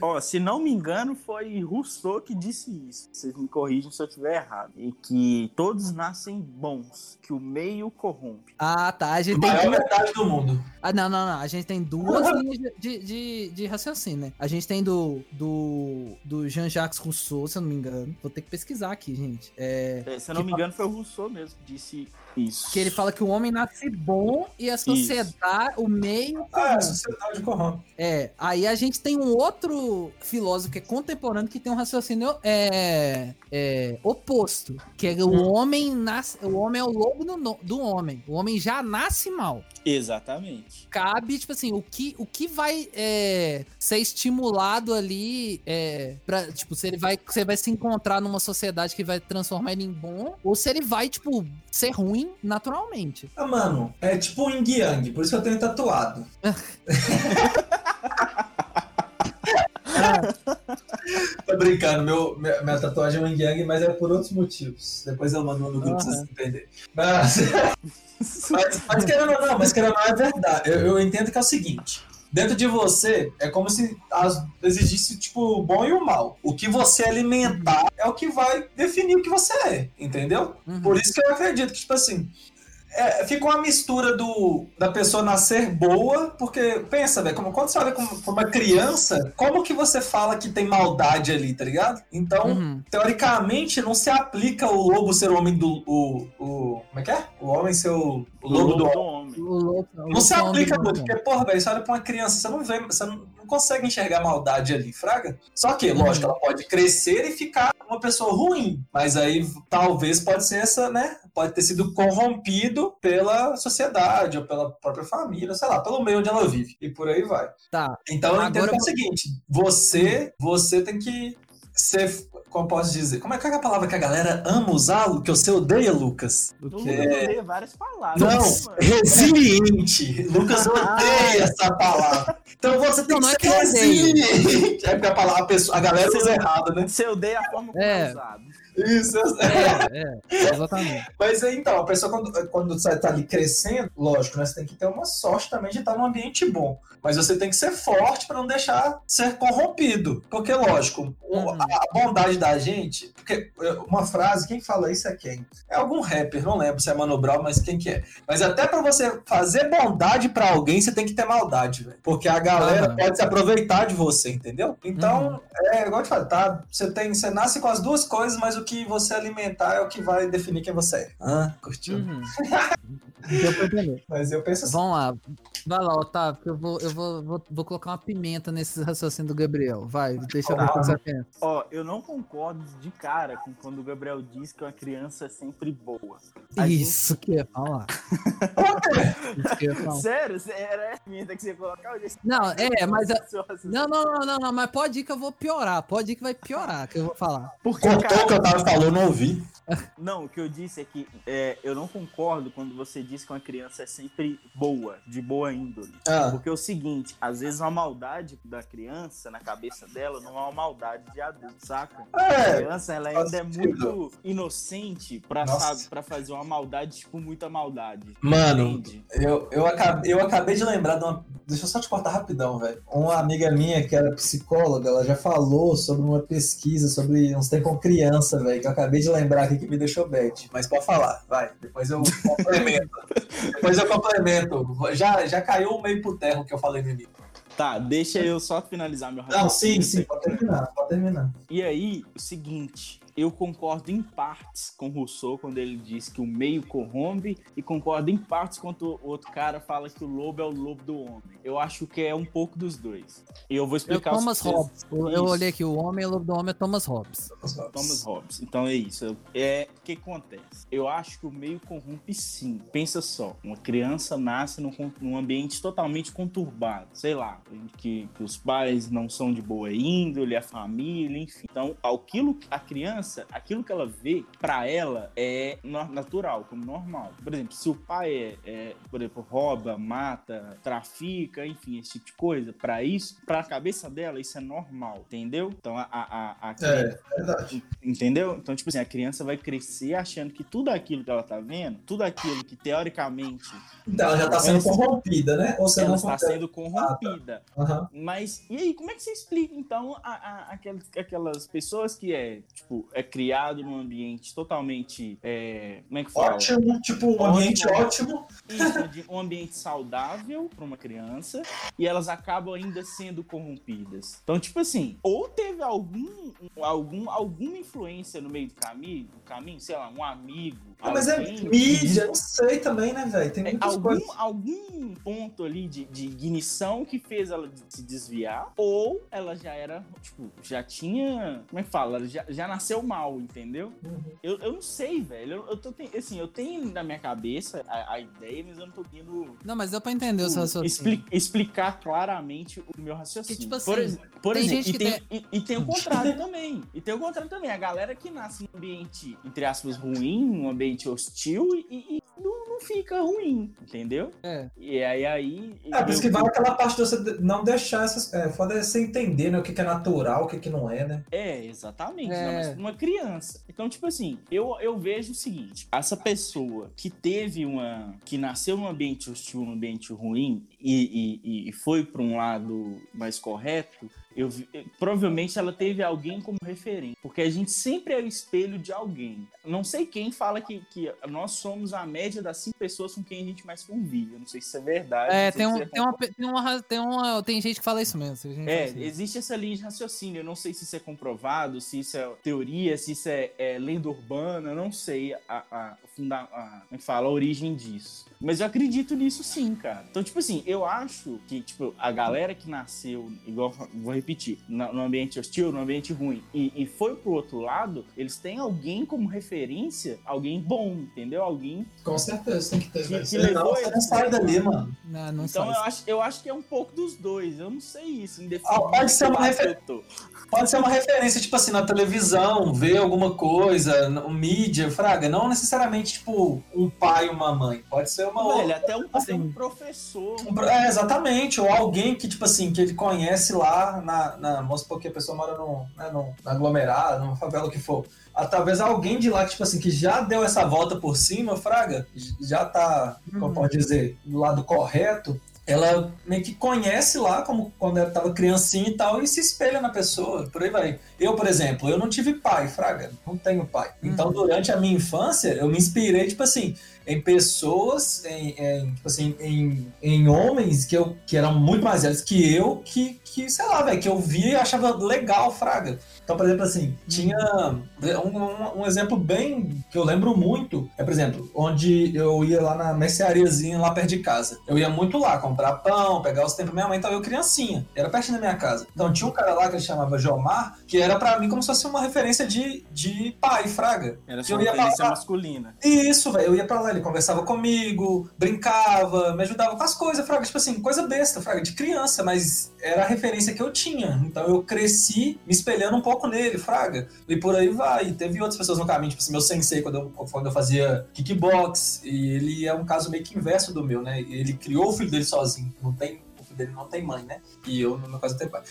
Ó, se não me engano, foi Rousseau que disse isso. Vocês me corrigem se eu estiver errado. E que todos nascem bons, que o meio corrompe. Ah, tá. A gente tem Maior metade do mundo. Ah, não, não, não. A gente tem duas (laughs) linhas de, de, de raciocínio, né? A gente tem do, do, do Jean-Jacques Rousseau, se eu não me engano. Vou ter que pesquisar aqui, gente. É, É, Se eu não Que me engano, foi o Rousseau mesmo que disse isso. que ele fala que o homem nasce bom e a sociedade, o meio. Ah, a sociedade corrompe. É, aí a gente tem um outro filósofo que é contemporâneo que tem um raciocínio é, é, oposto, que é o homem nasce, o homem é o lobo do, do homem. O homem já nasce mal. Exatamente. Cabe, tipo assim, o que, o que vai é, ser estimulado ali é, pra, tipo, se ele vai, se ele vai se encontrar numa sociedade que vai transformar ele em bom, ou se ele vai, tipo, ser ruim naturalmente. Ah, mano, é tipo um yin yang, por isso que eu tenho tatuado. (laughs) Tô brincando, meu, minha, minha tatuagem é um yang, mas é por outros motivos. Depois eu mando no grupo pra vocês Aham. entenderem. Mas, (laughs) mas, mas querendo ou não, mas querendo ou não, é verdade. Eu, eu entendo que é o seguinte. Dentro de você, é como se as- existisse, tipo, o bom e o mal. O que você alimentar é o que vai definir o que você é, entendeu? Uhum. Por isso que eu acredito que, tipo assim, é, fica uma mistura do, da pessoa nascer boa, porque, pensa, velho, como, quando você olha como, como uma criança, como que você fala que tem maldade ali, tá ligado? Então, Uhum. teoricamente, não se aplica o lobo ser o homem do. O, o, como é que é? O homem ser o, o lobo do homem. homem. O lobo- o Não se lobo aplica do muito, homem. porque, porra, velho, você olha pra uma criança, você não vê, você não, não consegue enxergar maldade ali, fraga. Só que, lógico, ela pode crescer e ficar uma pessoa ruim, mas aí talvez pode ser essa, né? Pode ter sido corrompido pela sociedade ou pela própria família, sei lá, pelo meio onde ela vive. E por aí vai. Tá. Então eu entendo que é o seguinte: você, você tem que ser. Como posso dizer? Como é que é a palavra que a galera ama usá-lo? Que você odeia, Lucas? Que Lucas é- odeia várias palavras. Não, mano. resiliente. Lucas odeia essa palavra. Então você tem Não, não é que que eu ser odeio. resiliente. É porque a, palavra, a, pessoa, a galera usa errado, né? Você odeia a forma como É. é usado. Isso. É, é, exatamente. Mas então, a pessoa quando, quando você tá ali crescendo, lógico, né? Você tem que ter uma sorte também de estar num ambiente bom. Mas você tem que ser forte para não deixar ser corrompido. Porque, lógico, Uhum. a bondade da gente. Porque eh, uma frase, quem fala isso é quem? É algum rapper, não lembro se é Mano Brown, mas quem que é? Mas até para você fazer bondade para alguém, você tem que ter maldade, velho. Porque a galera Aham. pode se aproveitar de você, entendeu? Então, Uhum. é igual eu te falei, tá? Você, tem, você nasce com as duas coisas, mas o que você alimentar é o que vai definir quem você é. Ah, curtiu. Uhum. (laughs) Deu pra entender. Mas eu penso assim. Vamos lá. Vai lá, Otávio, que eu vou, eu vou, vou, vou colocar uma pimenta nesse raciocínio do Gabriel. Vai, deixa eu ver o que você pensa. Ó, eu não concordo de cara com quando o Gabriel diz que uma criança é sempre boa. A gente- Isso. (laughs) Isso que ia falar. Sério? Era a pimenta que você ia colocar? Não, é, mas. a- seu raciocínio. Não, não, não, não, não, mas pode ir que eu vou piorar. Pode ir que vai piorar, que eu vou falar. Porque, Cortou o que eu tava falando, não ouvi. Não, o que eu disse é que é, eu não concordo quando você diz que uma criança é sempre boa, de boa índole. Ah, Porque é o seguinte, às vezes uma maldade da criança na cabeça dela não é uma maldade de adulto, saca? A é. criança ela ainda é sentido. muito inocente pra, Nossa. sabe, pra fazer uma maldade, tipo, muita maldade. Mano, Entende? eu, eu, acabei, eu acabei de lembrar de uma. Deixa eu só te cortar rapidão, velho. Uma amiga minha que era psicóloga, ela já falou sobre uma pesquisa sobre uns tempos com criança, velho. Que eu acabei de lembrar aqui que me deixou bad. Mas pode falar, vai. Depois eu complemento. Depois eu complemento. Já, já caiu meio pro terra o que eu falei no início. Tá, deixa eu só finalizar meu Não, sim, sim, pode terminar, pode terminar. E aí, o seguinte, eu concordo em partes com Rousseau quando ele diz que o meio corrompe e concordo em partes quando o outro cara fala que o lobo é o lobo do homem. Eu acho que é um pouco dos dois. E eu vou É o explicar Thomas os vocês. Hobbes. Eu, eu olhei aqui, o homem, o lobo do homem é Thomas Hobbes. Thomas Hobbes. Então é isso. Eu- É o que acontece. Eu acho que o meio corrompe sim. Pensa só, uma criança nasce num, num ambiente totalmente conturbado, sei lá, que, que os pais não são de boa índole, a família, enfim. Então, aquilo a criança, aquilo que ela vê pra ela é natural, como normal. Por exemplo, se o pai é, é, por exemplo, rouba, mata, trafica, enfim, esse tipo de coisa, pra isso, pra cabeça dela isso é normal, entendeu? Então a, a, a, a criança- É, verdade. Entendeu? Então, tipo assim, a criança vai crescer achando que tudo aquilo que ela tá vendo, tudo aquilo que teoricamente Então, ela já tá sendo corrompida, né? Ou ela está sendo corrompida. Aham. Mas, e aí, como é que você explica, então, a, a- aquelas, aquelas pessoas que é, tipo, é criado num ambiente totalmente, é, como é que fala? Ótimo, tipo, um ambiente ótimo. Isso, (laughs) um ambiente saudável para uma criança e elas acabam ainda sendo corrompidas. Então, tipo assim, ou teve algum, algum alguma influência no meio do caminho, do caminho, sei lá, um amigo, Ah, mas é mídia, não sei também, né, velho? Tem é, muitas algum, coisas. algum ponto ali de, de ignição que fez ela se desviar, ou ela já era, tipo, já tinha. Como é que fala? Ela já, já nasceu mal, entendeu? Uhum. Eu, eu não sei, velho. Eu, eu tô, assim, eu tenho na minha cabeça a, a ideia, mas eu não tô tendo Não, mas deu pra entender o seu raciocínio. expli- explicar claramente o meu raciocínio. Que, tipo por assim, ex- por tem exemplo, gente e, que tem, e, e tem o contrário (laughs) também. E tem o contrário também. A galera que nasce num ambiente, entre aspas, ruim, num ambiente hostil e, e não, não fica ruim, entendeu? É. E aí, aí É, por isso que vai aquela parte de você não deixar essas. É, foda é você entender, né? O que que é natural, o que que não é, né? É, exatamente. É. Não, mas pra uma criança. Então, tipo assim, eu, eu vejo o seguinte: essa pessoa que teve uma. que nasceu num ambiente hostil, num ambiente ruim, e, e, e foi para um lado mais correto. Eu, provavelmente ela teve alguém como referência, porque a gente sempre é o espelho de alguém. Não sei quem fala que, que nós somos a média das cinco pessoas com quem a gente mais convive. Eu não sei se isso é verdade. É, tem, um, você tem, uma, tem, uma, tem, uma, tem gente que fala isso mesmo. é, assim. existe essa linha de raciocínio. Eu não sei se isso é comprovado, se isso é teoria, se isso é, é lenda urbana, eu não sei a, a, funda, a, como é fala, a origem disso. Mas eu acredito nisso sim, cara. Então, tipo assim, eu acho que, tipo, a galera que nasceu, igual, vou repetir, no ambiente hostil, no ambiente ruim, e, e foi pro outro lado, eles têm alguém como referência, alguém bom, entendeu? Alguém Com certeza, tem que ter. Que- que levou ele- não sai dali, mano. Não, não então eu acho, eu acho que é um pouco dos dois. Eu não sei isso. Em Ah, pode ser uma que lado refer- que eu tô. Pode ser uma referência, tipo assim, na televisão, ver alguma coisa, no mídia, fraga. Não necessariamente, tipo, um pai e uma mãe. Pode ser uma Velho, até um, Assim. um professor. Um pro- É, exatamente, ou alguém que, tipo assim, que ele conhece lá na. na vamos supor que a pessoa mora no, né, na aglomerado, numa favela, o que for. Ah, talvez alguém de lá que, tipo assim, que já deu essa volta por cima, Fraga, já tá, como Uhum. pode dizer, do lado correto. Ela meio que conhece lá, como quando ela tava criancinha e tal, e se espelha na pessoa, por aí vai. Eu, por exemplo, eu não tive pai, Fraga, não tenho pai. Então, durante a minha infância, eu me inspirei, tipo assim, em pessoas, em, em, tipo assim, em, em homens que, eu, que eram muito mais velhos que eu, que, que sei lá, velho, que eu via e achava legal, Fraga. Então, por exemplo, assim, tinha um, um, um exemplo bem que eu lembro muito, é, por exemplo, onde eu ia lá na merceariazinha lá perto de casa. Eu ia muito lá comprar pão, pegar os tempos minha mãe, então eu criancinha, era pertinho da minha casa. Então tinha um cara lá que ele chamava Jomar, que era pra mim como se fosse uma referência de, de pai, Fraga. Era sua ia referência masculina. Isso, velho. Eu ia pra lá, ele conversava comigo, brincava, me ajudava com as coisas, Fraga. Tipo assim, coisa besta, Fraga, de criança, mas era a referência que eu tinha. Então eu cresci me espelhando um pouco nele, Fraga. E por aí vai. E teve outras pessoas no caminho, tipo assim, meu sensei, quando eu, quando eu fazia kickbox, e ele é um caso meio que inverso do meu, né? Ele criou o filho dele sozinho. Não tem. O filho dele não tem mãe, né? E eu, no meu caso, tenho pai.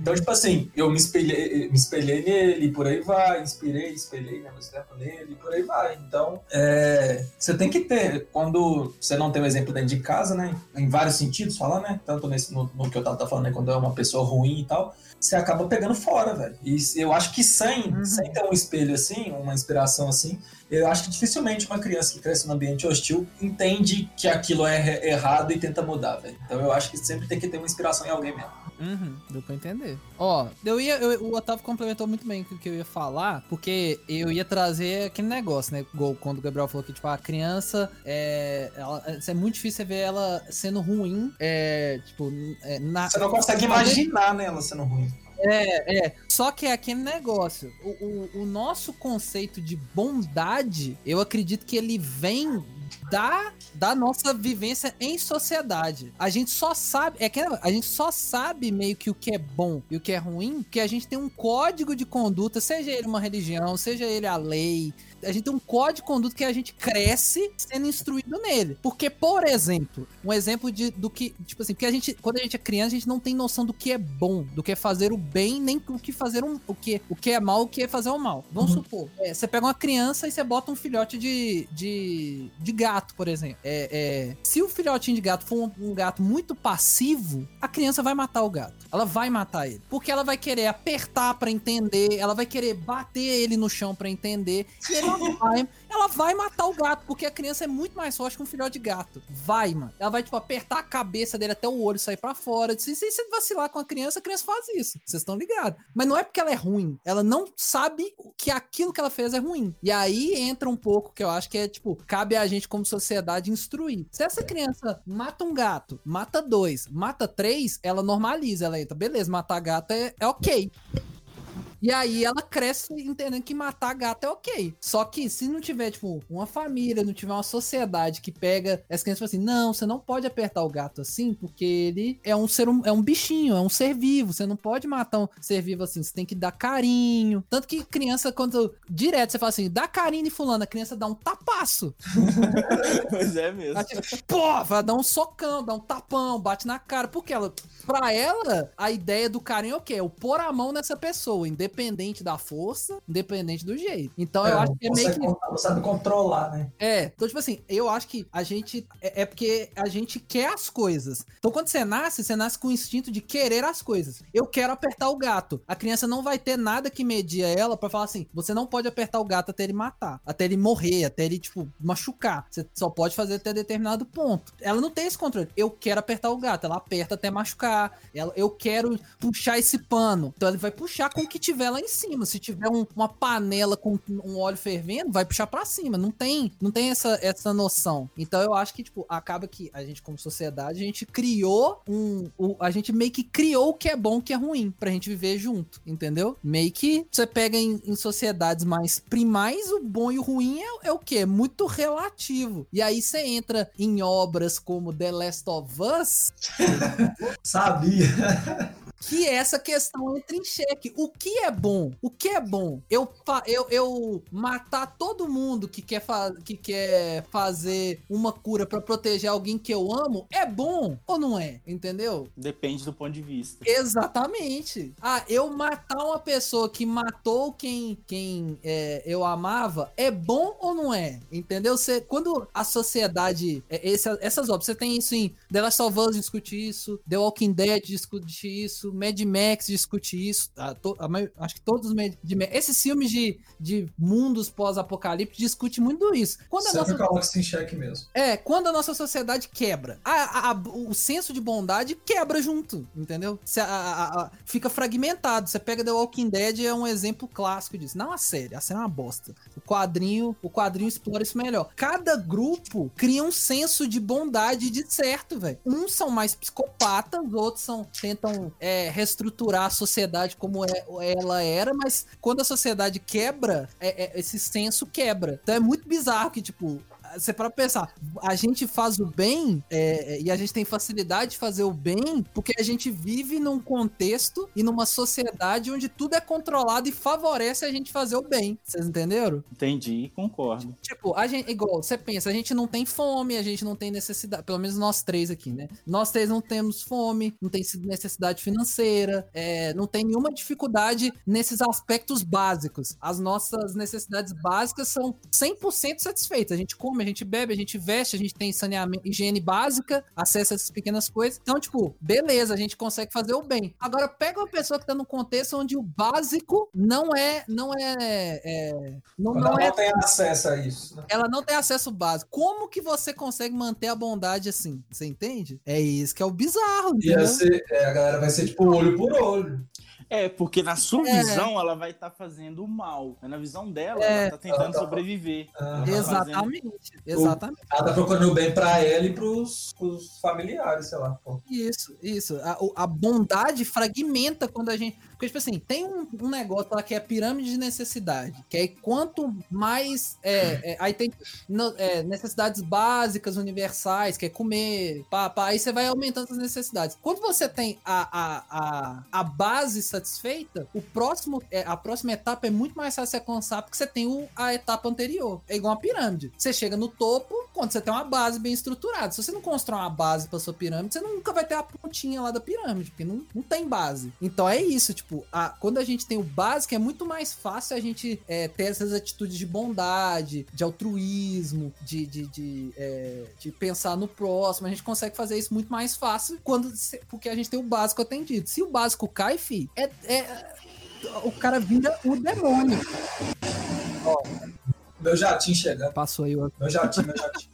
Então, tipo assim, eu me espelhei, me espelhei nele, e por aí vai, inspirei, espelhei né, meu tempo nele, e por aí vai. Então, é, você tem que ter, quando você não tem um exemplo dentro de casa, né, em vários sentidos, falar, né, tanto nesse, no, no que eu tava falando, né, quando é uma pessoa ruim e tal, você acaba pegando fora, velho. E eu acho que sem, Uhum. sem ter um espelho assim, uma inspiração assim, eu acho que dificilmente uma criança que cresce num ambiente hostil entende que aquilo é errado e tenta mudar, velho. Então eu acho que sempre tem que ter uma inspiração em alguém mesmo. Uhum, deu pra entender. Ó, eu ia. eu- o Otávio complementou muito bem o que eu ia falar, porque eu ia trazer aquele negócio, né? Igual quando o Gabriel falou que, tipo, a criança é. Ela, é muito difícil você ver ela sendo ruim. É, tipo, é, na, Você não consegue imaginar, né, ela sendo ruim. É, é. Só que é aquele negócio. O, o, o nosso conceito de bondade, eu acredito que ele vem da, da nossa vivência em sociedade. A gente só sabe. É que a gente só sabe meio que o que é bom e o que é ruim, porque a gente tem um código de conduta, seja ele uma religião, seja ele a lei. A gente tem um código de conduta que a gente cresce sendo instruído nele. Porque, por exemplo, um exemplo de, do que. Tipo assim, porque a gente, quando a gente é criança, a gente não tem noção do que é bom, do que é fazer o bem, nem o que fazer um, o que, o que é mal, o que é fazer o mal. Vamos supor, é, você pega uma criança e você bota um filhote de, de, de gato, por exemplo. É, é, se o filhotinho de gato for um, um gato muito passivo, a criança vai matar o gato. Ela vai matar ele. Porque ela vai querer apertar pra entender, ela vai querer bater ele no chão pra entender. E ela vai, ela vai matar o gato, porque a criança é muito mais forte que um filhote de gato. Vai, mano. Ela vai, tipo, apertar a cabeça dele até o olho sair pra fora. Se se você vacilar com a criança, a criança faz isso. Vocês estão ligados. Mas não é porque ela é ruim. Ela não sabe que aquilo que ela fez é ruim. E aí entra um pouco que eu acho que é, tipo, cabe a gente como sociedade instruir. Se essa criança mata um gato, mata dois, mata três, ela normaliza. Ela entra, beleza, matar gato é, é ok. E aí ela cresce entendendo que matar gato é ok. Só que se não tiver, tipo, uma família, não tiver uma sociedade que pega as crianças e fala assim: não, você não pode apertar o gato assim, porque ele é um ser hum- é um bichinho, é um ser vivo. Você não pode matar um ser vivo assim, você tem que dar carinho. Tanto que criança, quando direto você fala assim, dá carinho de fulano, a criança dá um tapaço. (laughs) Pois é mesmo. Ela, Pô, vai dar um socão, dá um tapão, bate na cara. Porque ela, pra ela, a ideia do carinho é o quê? É o pôr a mão nessa pessoa, independente da força, independente do jeito. Então eu É, acho que é meio que. con- não sabe controlar, né? É, então, tipo assim, eu acho que a gente. É, é porque a gente quer as coisas. Então, quando você nasce, você nasce com o instinto de querer as coisas. Eu quero apertar o gato. A criança não vai ter nada que media ela pra falar assim: você não pode apertar o gato até ele matar, até ele morrer, até ele, tipo, machucar. Você só pode fazer até determinado ponto. Ela não tem esse controle. Eu quero apertar o gato, ela aperta até machucar. Ela, eu quero puxar esse pano. Então, ele vai puxar com o que tiver lá em cima. Se tiver um- uma panela com um óleo fervendo, vai puxar pra cima. Não tem, não tem essa, essa noção. Então eu acho que, tipo, acaba que a gente, como sociedade, a gente criou um. a gente meio que criou o que é bom o que é ruim pra gente viver junto, entendeu? Meio que você pega em, em sociedades mais primais, o bom e o ruim é, é o quê? É muito relativo. E aí você entra em obras como The Last of Us, (laughs) Sabia. Que essa questão entra em xeque. O que é bom? O que é bom? Eu, eu, eu matar todo mundo que quer, que quer fazer uma cura pra proteger alguém que eu amo é bom ou não é? Entendeu? Depende do ponto de vista. Exatamente. Ah, eu matar uma pessoa que matou quem, quem é, eu amava é bom ou não é? Entendeu? Você, quando a sociedade. é, essas obras, você tem isso em The Last of Us discute isso, The Walking Dead discute isso, Mad Max discute isso. ah, to- a acho que todos os Mad Max. Esses filmes de, de mundos pós-apocalipse discutem muito isso. Quando a Sempre nossa coloca isso em xeque mesmo. é, quando a nossa sociedade quebra, a- a- a- o senso de bondade quebra junto, entendeu? A- a- a- fica fragmentado. Você pega The Walking Dead é um exemplo clássico disso. Não a série, a série é uma bosta. O quadrinho, o quadrinho explora isso melhor. Cada grupo cria um senso de bondade de certo, velho. Uns são mais psicopatas, outros são tentam é, reestruturar a sociedade como é- ela era, mas quando a sociedade quebra, é- é- esse senso quebra. Então é muito bizarro que, tipo, você para pensar, a gente faz o bem é, e a gente tem facilidade de fazer o bem porque a gente vive num contexto e numa sociedade onde tudo é controlado e favorece a gente fazer o bem. Vocês entenderam? Entendi, concordo. Tipo, a gente, igual, você pensa, a gente não tem fome, a gente não tem necessidade, pelo menos nós três aqui, né? Nós três não temos fome, não tem necessidade financeira, é, não tem nenhuma dificuldade nesses aspectos básicos. As nossas necessidades básicas são 100% satisfeitas. A gente come, a gente bebe, a gente veste, a gente tem saneamento, higiene básica, acesso a essas pequenas coisas. Então, tipo, beleza, a gente consegue fazer o bem. Agora, pega uma pessoa que tá num contexto onde o básico não é, não é, é não, não é não tem acesso a isso. Né? ela não tem acesso básico. Como que você consegue manter a bondade assim? Você entende? É isso que é o bizarro, entendeu? ser, é, a galera vai ser tipo olho por olho. É, porque na sua É. visão ela vai estar fazendo o mal. Mas na visão dela, É. ela tá tentando Ela tá- sobreviver. Aham. Ela tá fazendo- Exatamente, exatamente. Ela tá procurando o bem pra ela e pros, pros familiares, sei lá. pô. Isso, isso. A, a bondade fragmenta quando a gente. Porque, tipo assim, tem um, um negócio lá que é pirâmide de necessidade. Que aí quanto mais. é, é, aí tem no- é, necessidades básicas, universais, que é comer, pá, pá, aí você vai aumentando as necessidades. Quando você tem a, a, a, a base satisfeita, o próximo, é, a próxima etapa é muito mais fácil de alcançar porque você tem o, a etapa anterior. É igual uma pirâmide. Você chega no topo quando você tem uma base bem estruturada. Se você não constrói uma base pra sua pirâmide, você nunca vai ter a pontinha lá da pirâmide, porque não, não tem base. Então é isso, tipo, a- quando a gente tem o básico, é muito mais fácil a gente é, ter essas atitudes de bondade, de altruísmo, de, de, de, é, de pensar no próximo. A gente consegue fazer isso muito mais fácil quando porque a gente tem o básico atendido. Se o básico cai, fi, é, é- o cara vira o demônio. Meu jatinho chegando. Passou aí o Meu jatinho, meu jatinho.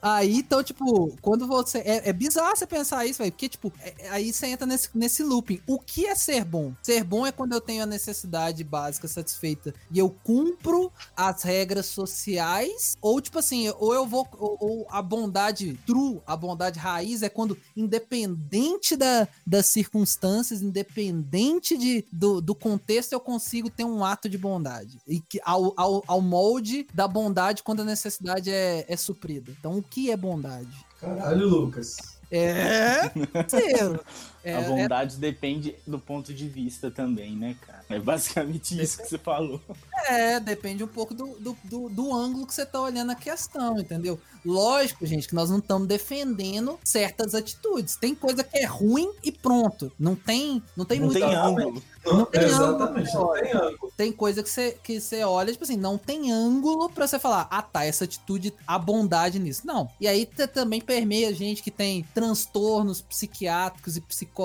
Aí, então, tipo, quando você. É, é bizarro você pensar isso, velho. Porque, tipo, é- é- aí você entra nesse, nesse looping. O que é ser bom? Ser bom é quando eu tenho a necessidade básica satisfeita e eu cumpro as regras sociais. Ou, tipo assim, ou eu vou. Ou, ou a bondade true, a bondade raiz é quando, independente da, das circunstâncias, independente de, do, do contexto, eu consigo ter um ato de bondade. E que ao, ao, ao molde da bondade quando a necessidade é, é suprida. Então, o que é bondade? Caralho, Lucas. É, (laughs) parceiro. É, a é- bondade depende do ponto de vista também, né, cara? É basicamente isso que você falou. É, depende um pouco do, do, do, do ângulo que você tá olhando a questão, entendeu? Lógico, gente, que nós não estamos defendendo certas atitudes. Tem coisa que é ruim e pronto. Não tem, não tem Não muito tem ângulo. Não tem Exatamente, ângulo. não tem ângulo. Tem coisa que você, que você olha, tipo assim, não tem ângulo pra você falar, ah tá, essa atitude, a bondade nisso. Não. E aí também permeia gente que tem transtornos psiquiátricos e psicológicos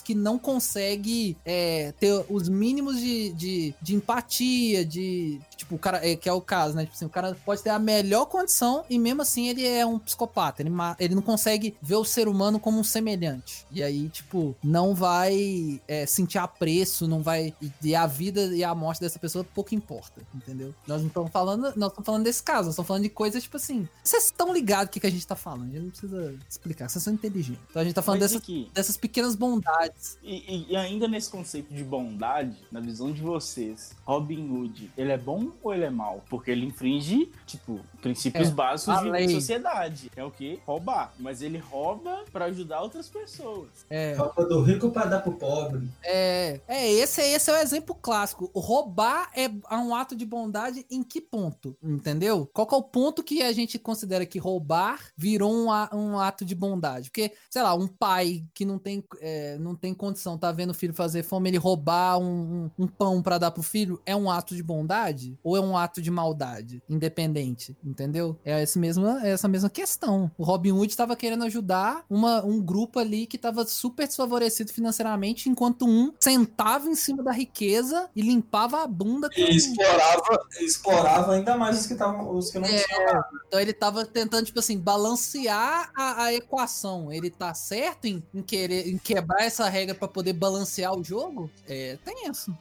que não consegue é, ter os mínimos de, de, de empatia, de. Tipo, o cara, é, que é o caso, né? Tipo assim, o cara pode ter a melhor condição e mesmo assim ele é um psicopata. Ele, ele não consegue ver o ser humano como um semelhante. E aí, tipo, não vai é, sentir apreço não vai. E a vida e a morte dessa pessoa pouco importa, entendeu? Nós não estamos falando. Nós estamos falando desse caso, nós estamos falando de coisas tipo assim. Vocês estão ligados o que, que a gente tá falando? A gente não precisa explicar, vocês são inteligentes. Então a gente tá falando Mas dessas, aqui, dessas pequenas bondades. E, e- e ainda nesse conceito de bondade, na visão de vocês, Robin Hood, ele é bom ou ele é mal? Porque ele infringe, tipo, princípios É, básicos de lei. sociedade. É o quê? Roubar. Mas ele rouba pra ajudar outras pessoas. É. Roupa do rico pra dar pro pobre. É, é esse, esse é o exemplo clássico. Roubar é um ato de bondade em que ponto? Entendeu? Qual que é o ponto que a gente considera que roubar virou um, a- um ato de bondade? Porque, sei lá, um pai que não tem, é, não tem condição, tá vendo o filho fazer fome, ele roubar um, um- um pão pra dar pro filho, é um ato de bondade? Ou é um ato de maldade? Independente, entendeu? É essa mesma, é essa mesma questão. O Robin Hood tava querendo ajudar uma, um grupo ali que tava super desfavorecido financeiramente, enquanto um sentava em cima da riqueza e limpava a bunda com... E explorava, explorava ainda mais os que, tavam, os que não É. tinham. Então ele tava tentando, tipo assim, balancear a, a equação. Ele tá certo em, em querer em quebrar essa regra pra poder balancear o jogo? É, tem isso.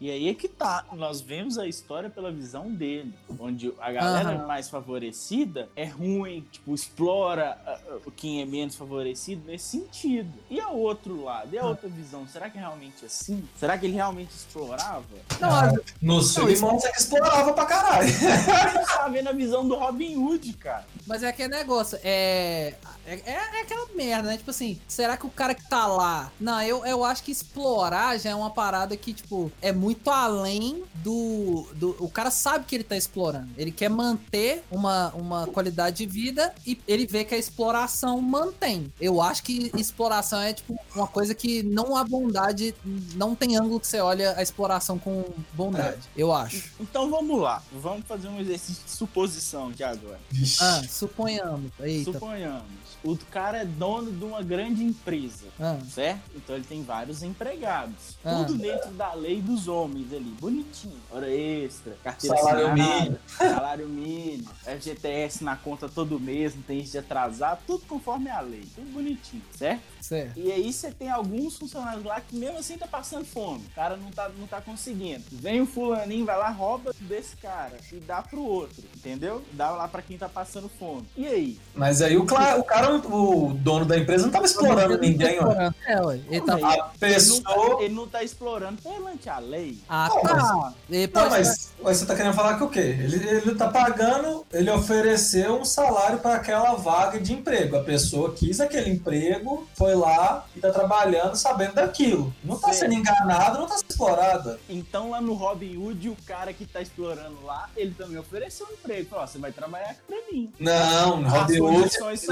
E aí é que tá. Nós vemos a história pela visão dele. Onde a galera Aham. mais favorecida é ruim, tipo, explora ah, quem é menos favorecido nesse sentido. E a outro lado, e a Ah. outra visão, será que é realmente assim? Será que ele realmente explorava? Não, Ah, No isso- mostra que explorava pra caralho. A (laughs) gente tá vendo a visão do Robin Hood, cara. Mas é aquele negócio, é, é. É aquela merda, né? Tipo assim, será que o cara que tá lá. Não, eu, eu acho que explorar já é uma parada que, tipo, é muito além do, do. O cara sabe que ele tá explorando. Ele quer manter uma, uma qualidade de vida e ele vê que a exploração mantém. Eu acho que exploração é, tipo, uma coisa que não há bondade. Não tem ângulo que você olha a exploração com bondade. Eu acho. Então vamos lá. Vamos fazer um exercício de suposição aqui agora. Ah, suponhamos. Eita. Suponhamos. O cara é dono de uma grande empresa. Ah, certo? Então ele tem vários empregados. Ah. Tudo dentro da lei dos homens ali, bonitinho. Hora extra, carteira Salário mínimo. salário mínimo, FGTS na conta todo mês, não tem isso de atrasar, tudo conforme a lei, tudo bonitinho, certo? certo. E aí você tem alguns funcionários lá que mesmo assim tá passando fome. O cara não tá, não tá conseguindo. Vem o fulaninho, vai lá, rouba desse cara e dá pro outro, entendeu? Dá lá pra quem tá passando fome. E aí? Mas aí o, o cara, o dono da empresa, não tava explorando ninguém, ué. É, ué. Ele tá Aí, A não pessoa. tá, ele não tá explorando perante a lei. Ah, Não, tá. Ele Não, mas, mas você tá querendo falar que o quê? Ele, ele tá pagando, ele ofereceu um salário para aquela vaga de emprego. A pessoa quis aquele emprego, foi lá e tá trabalhando sabendo daquilo. Não tá Sim. sendo enganado, não tá sendo explorada. Então lá no Robin Hood, o cara que tá explorando lá, ele também ofereceu um emprego. Falou, ó, você vai trabalhar aqui pra mim. Não, no Robin Hood. essas.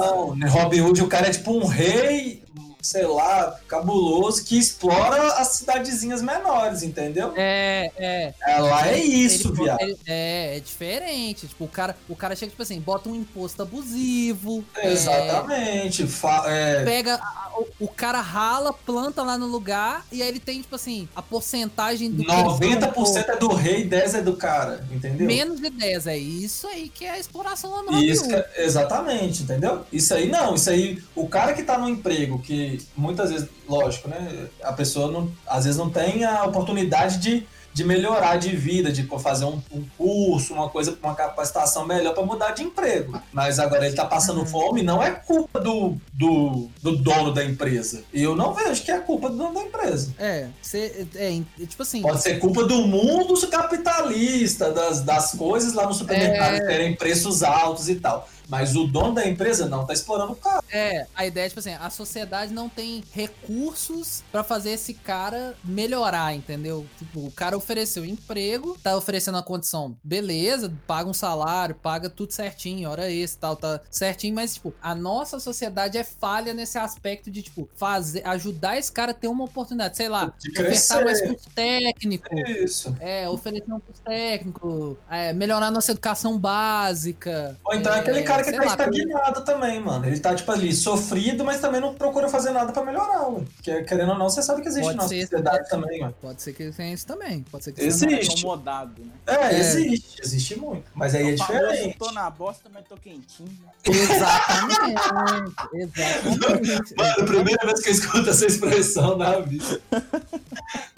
Não, no Robin Hood o cara é tipo um rei, sei lá, cabuloso, que explora as cidadezinhas menores, entendeu? É, é. É, lá é isso, Ele- viado. ele- é, é diferente. Tipo, o cara, o cara chega, tipo assim, bota um imposto abusivo. é, Exatamente. É, pega. a- o, o cara rala, planta lá no lugar, e aí ele tem, tipo assim, a porcentagem do que ele 90% é do rei e 10% é do cara, entendeu? Menos de 10. É isso aí que é a exploração lá no Isso que é- exatamente, entendeu? Isso aí não, isso aí, o cara que tá no emprego, que muitas vezes, lógico, né? A pessoa não, às vezes não tem a oportunidade de, de melhorar de vida, de fazer um, um curso, uma coisa, uma capacitação melhor para mudar de emprego. Mas agora ele tá passando fome, não é culpa do, do, do dono da empresa. E eu não vejo que é culpa do dono da empresa. É, cê, é, é, tipo assim. Pode ser culpa do mundo capitalista, das, das coisas lá no supermercado É. terem preços altos e tal. Mas o dono da empresa não tá explorando o cara. É, a ideia é, tipo assim, a sociedade não tem recursos pra fazer esse cara melhorar, entendeu? Tipo, o cara ofereceu emprego, tá oferecendo uma condição, beleza, paga um salário, paga tudo certinho, hora extra e tal, tá certinho, mas, tipo, a nossa sociedade é falha nesse aspecto de, tipo, fazer, ajudar esse cara a ter uma oportunidade, sei lá, De ofertar mais curso técnico, Isso. é, oferecer um curso técnico, é, melhorar nossa educação básica. Ou então é, aquele cara cara que tá lá, estagnado também, mano. Ele tá, tipo, ali, sofrido, mas também não procura fazer nada pra melhorar, mano. Porque, querendo ou não, você sabe que existe Pode na ser sociedade esse também, mano. Pode ser que tenha isso também. Pode ser que Existe. Acomodado, né? É, É. existe, existe muito. Mas aí é famoso, diferente. tô na bosta, mas tô quentinho. Exatamente. (laughs) Exatamente. Mano, a primeira vez que eu escuto essa expressão na vida.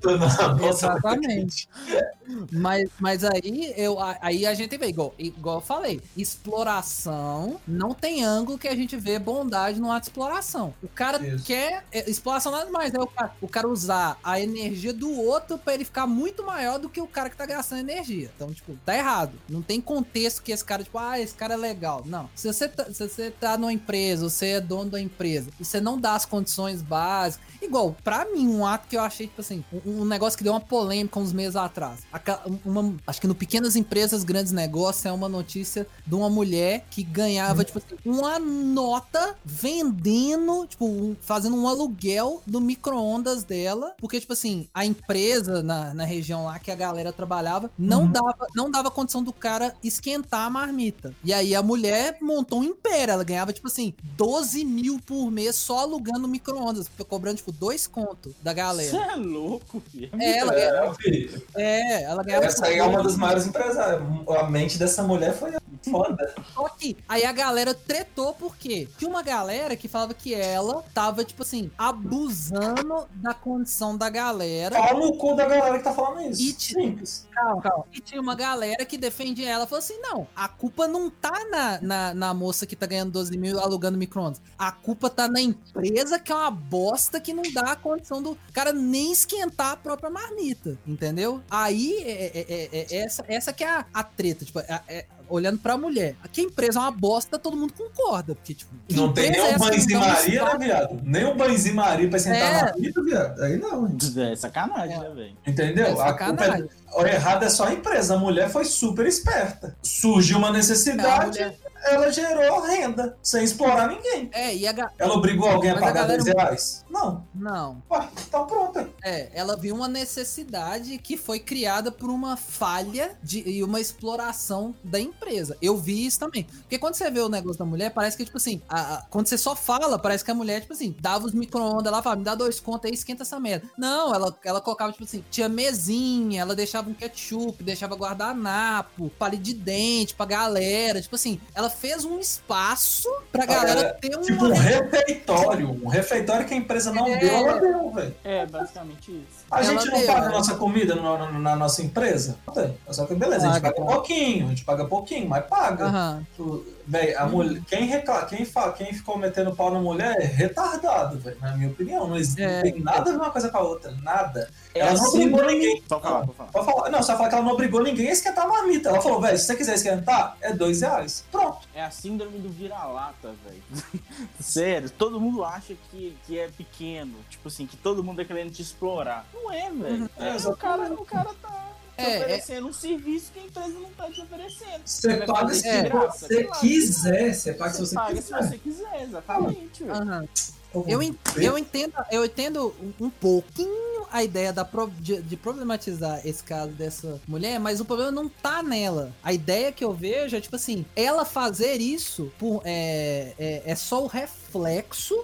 Tô na nossa, Exatamente. Mas, mas aí, eu, aí a gente vê, igual, igual eu falei, exploração não tem ângulo que a gente vê bondade no ato de exploração. O cara Isso. quer. é, Exploração nada mais, é o cara, o cara usar a energia do outro pra ele ficar muito maior do que o cara que tá gastando energia. Então, tipo, tá errado. Não tem contexto que esse cara, tipo, ah, esse cara é legal. Não. Se você tá, se você tá numa empresa, você é dono da empresa, e você não dá as condições básicas. Igual, pra mim, um ato que eu achei, tipo assim, um, um negócio que deu uma polêmica uns meses atrás. Uma- acho que no Pequenas Empresas, Grandes Negócios é uma notícia de uma mulher que ganhava, tipo assim, uma nota vendendo, tipo, um- fazendo um aluguel do micro-ondas dela, porque, tipo assim, a empresa na, na região lá que a galera trabalhava não, Uhum. dava, não dava condição do cara esquentar a marmita. E aí a mulher montou um império, ela ganhava, tipo assim, 12 mil por mês só alugando micro-ondas, cobrando, tipo, dois contos da Você galera. é louco, filho. É, ela, É, filho. é, ela ganhava. Essa aí é uma das maiores empresárias. A mente dessa mulher foi foda. Só que aí a galera tretou por quê? Tinha uma galera que falava que ela tava, tipo assim, abusando da condição da galera. Fala no cu da galera que tá falando isso. E Simples. Calma, calma. E tinha uma galera que defende ela. Falou assim: não, a culpa não tá na, na, na moça que tá ganhando 12 mil alugando micro-ondas. A culpa tá na empresa que é uma bosta que não dá a condição do cara nem esquentar a própria marmita. Entendeu? Aí é, é- é- é- essa, essa que é a, a treta. Tipo, é- é- olhando pra mulher. Que a empresa é uma bosta, todo mundo concorda. Porque, tipo, Não tem empresa nem é um dá um Maria, né, viado? Nem um banho Maria pra sentar É. na vida, viado. Aí não, hein? É sacanagem, né, velho? Entendeu? É a culpa sacanagem. é... O errado é só a empresa. A mulher foi super esperta. Surgiu uma É, necessidade, mulher- ela gerou renda, sem explorar ninguém. É, e a, Ela obrigou alguém a Mas a pagar galera- 10 reais? Não. Não. Ué, então pronto. É, ela viu uma necessidade que foi criada por uma falha de, e uma exploração da empresa. Eu vi isso também. Porque quando você vê o negócio da mulher, parece que, tipo assim, a- a- quando você só fala, parece que a mulher, tipo assim, dava os micro-ondas lá, falava, me dá dois contos aí, esquenta essa merda. Não, ela, ela colocava, tipo assim, tinha mesinha, ela deixava um ketchup, deixava guardanapo, palito de dente pra galera. Tipo assim, ela fez um espaço pra galera galera, ter uma. Tipo um refeitório. Um refeitório que a empresa não É. deu, ela deu, velho. É, basicamente isso. A Ela gente não deu, paga né? nossa comida no- no- na nossa empresa? Só que beleza, a gente Paga, paga paga. pouquinho, a gente paga pouquinho, mas paga. Aham. Véi, a mulher, quem, recla, quem, fala, quem ficou metendo pau na mulher é retardado, velho, na minha opinião. Não, existe- É. não tem nada a ver uma coisa com a outra, nada. É ela não assim- obrigou ninguém. Pode falar, pode falar. Pode falar. Não, só falar que ela não obrigou ninguém a esquentar a marmita. Ela falou, velho, se você quiser esquentar, é dois reais. Pronto. É a síndrome do vira-lata, velho. (laughs) Sério, todo mundo acha que, que é pequeno. Tipo assim, que todo mundo é querendo te explorar. Não é, velho. É, É, o, cara, o cara tá te É, é- oferecendo um serviço que a empresa não tá te oferecendo. Você vai paga se graça, você claro. quiser. Você paga se Você você paga se quiser. você quiser, exatamente. Aham. Eu, en- eu entendo, eu entendo um, um pouquinho a ideia da pro- de, de problematizar esse caso dessa mulher, mas o problema não tá nela. A ideia que eu vejo é, tipo assim, ela fazer isso por, é, é, é só o reflexo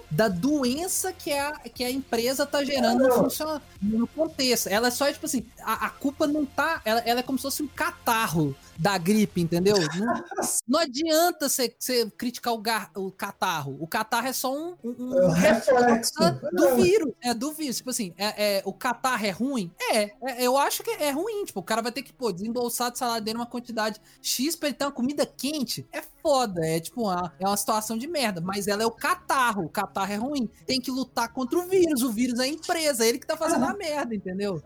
da doença que a, que a empresa tá gerando no, no contexto. Ela é só, tipo assim, a, a culpa não tá. Ela, ela é como se fosse um catarro da gripe, entendeu? Não, (laughs) não adianta você criticar o, gar- o catarro. O catarro é só um, um- um É reflexo. do vírus. É do vírus. Tipo assim, é, é, o catarro é ruim? É, é, Eu acho que é ruim. Tipo, o cara vai ter que, pô, desembolsar do salário dele uma quantidade X pra ele ter uma comida quente. É foda. É tipo, uma, é uma situação de merda. Mas ela é o catarro. O catarro é ruim. Tem que lutar contra o vírus. O vírus é a empresa. É ele que tá fazendo a merda, entendeu?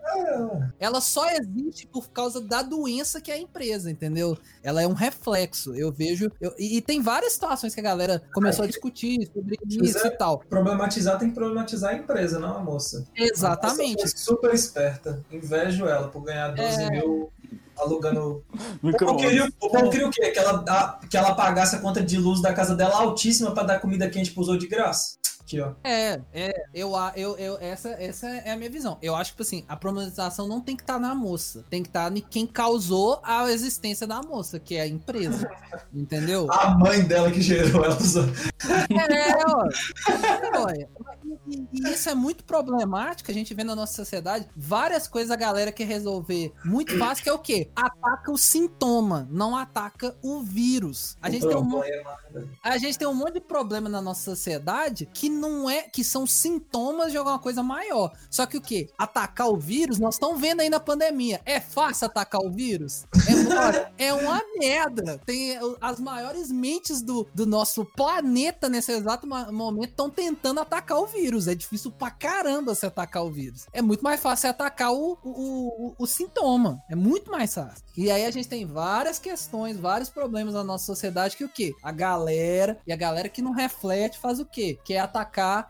Ela só existe por causa da doença que é a empresa, entendeu? Ela é um reflexo. Eu vejo. eu- e, e tem várias situações que a galera começou a discutir sobre isso e tal. Problematizar tem que problematizar a empresa, não a moça. Exatamente. A moça foi super esperta. Invejo ela por ganhar 12 É. mil alugando. (laughs) O povo queria, o povo queria o quê? Que ela, que ela pagasse a conta de luz da casa dela altíssima pra dar comida quente pros outros de graça. Aqui, ó. É, é, eu, a- eu, eu, essa, essa é a minha visão. Eu acho que, assim, a problematização não tem que estar na moça. Tem que estar em quem causou a existência da moça, que é a empresa. (laughs) Entendeu? A mãe dela que gerou ela. É, ó. É, ó. E, e isso é muito problemático. A gente vê na nossa sociedade várias coisas a galera quer resolver muito fácil, que é o quê? Ataca o sintoma, não ataca o vírus. A gente tem um monte a gente tem um monte de problema na nossa sociedade que não é que são sintomas de alguma coisa maior. Só que o que? Atacar o vírus, nós estamos vendo aí na pandemia. É fácil atacar o vírus? É, uma- é uma merda. Tem as maiores mentes do, do nosso planeta nesse exato momento estão tentando atacar o vírus. É difícil pra caramba se atacar o vírus. É muito mais fácil atacar o, o, o, o sintoma. É muito mais fácil. E aí a gente tem várias questões, vários problemas na nossa sociedade que o quê? A galera, e a galera que não reflete faz o quê? Quer atacar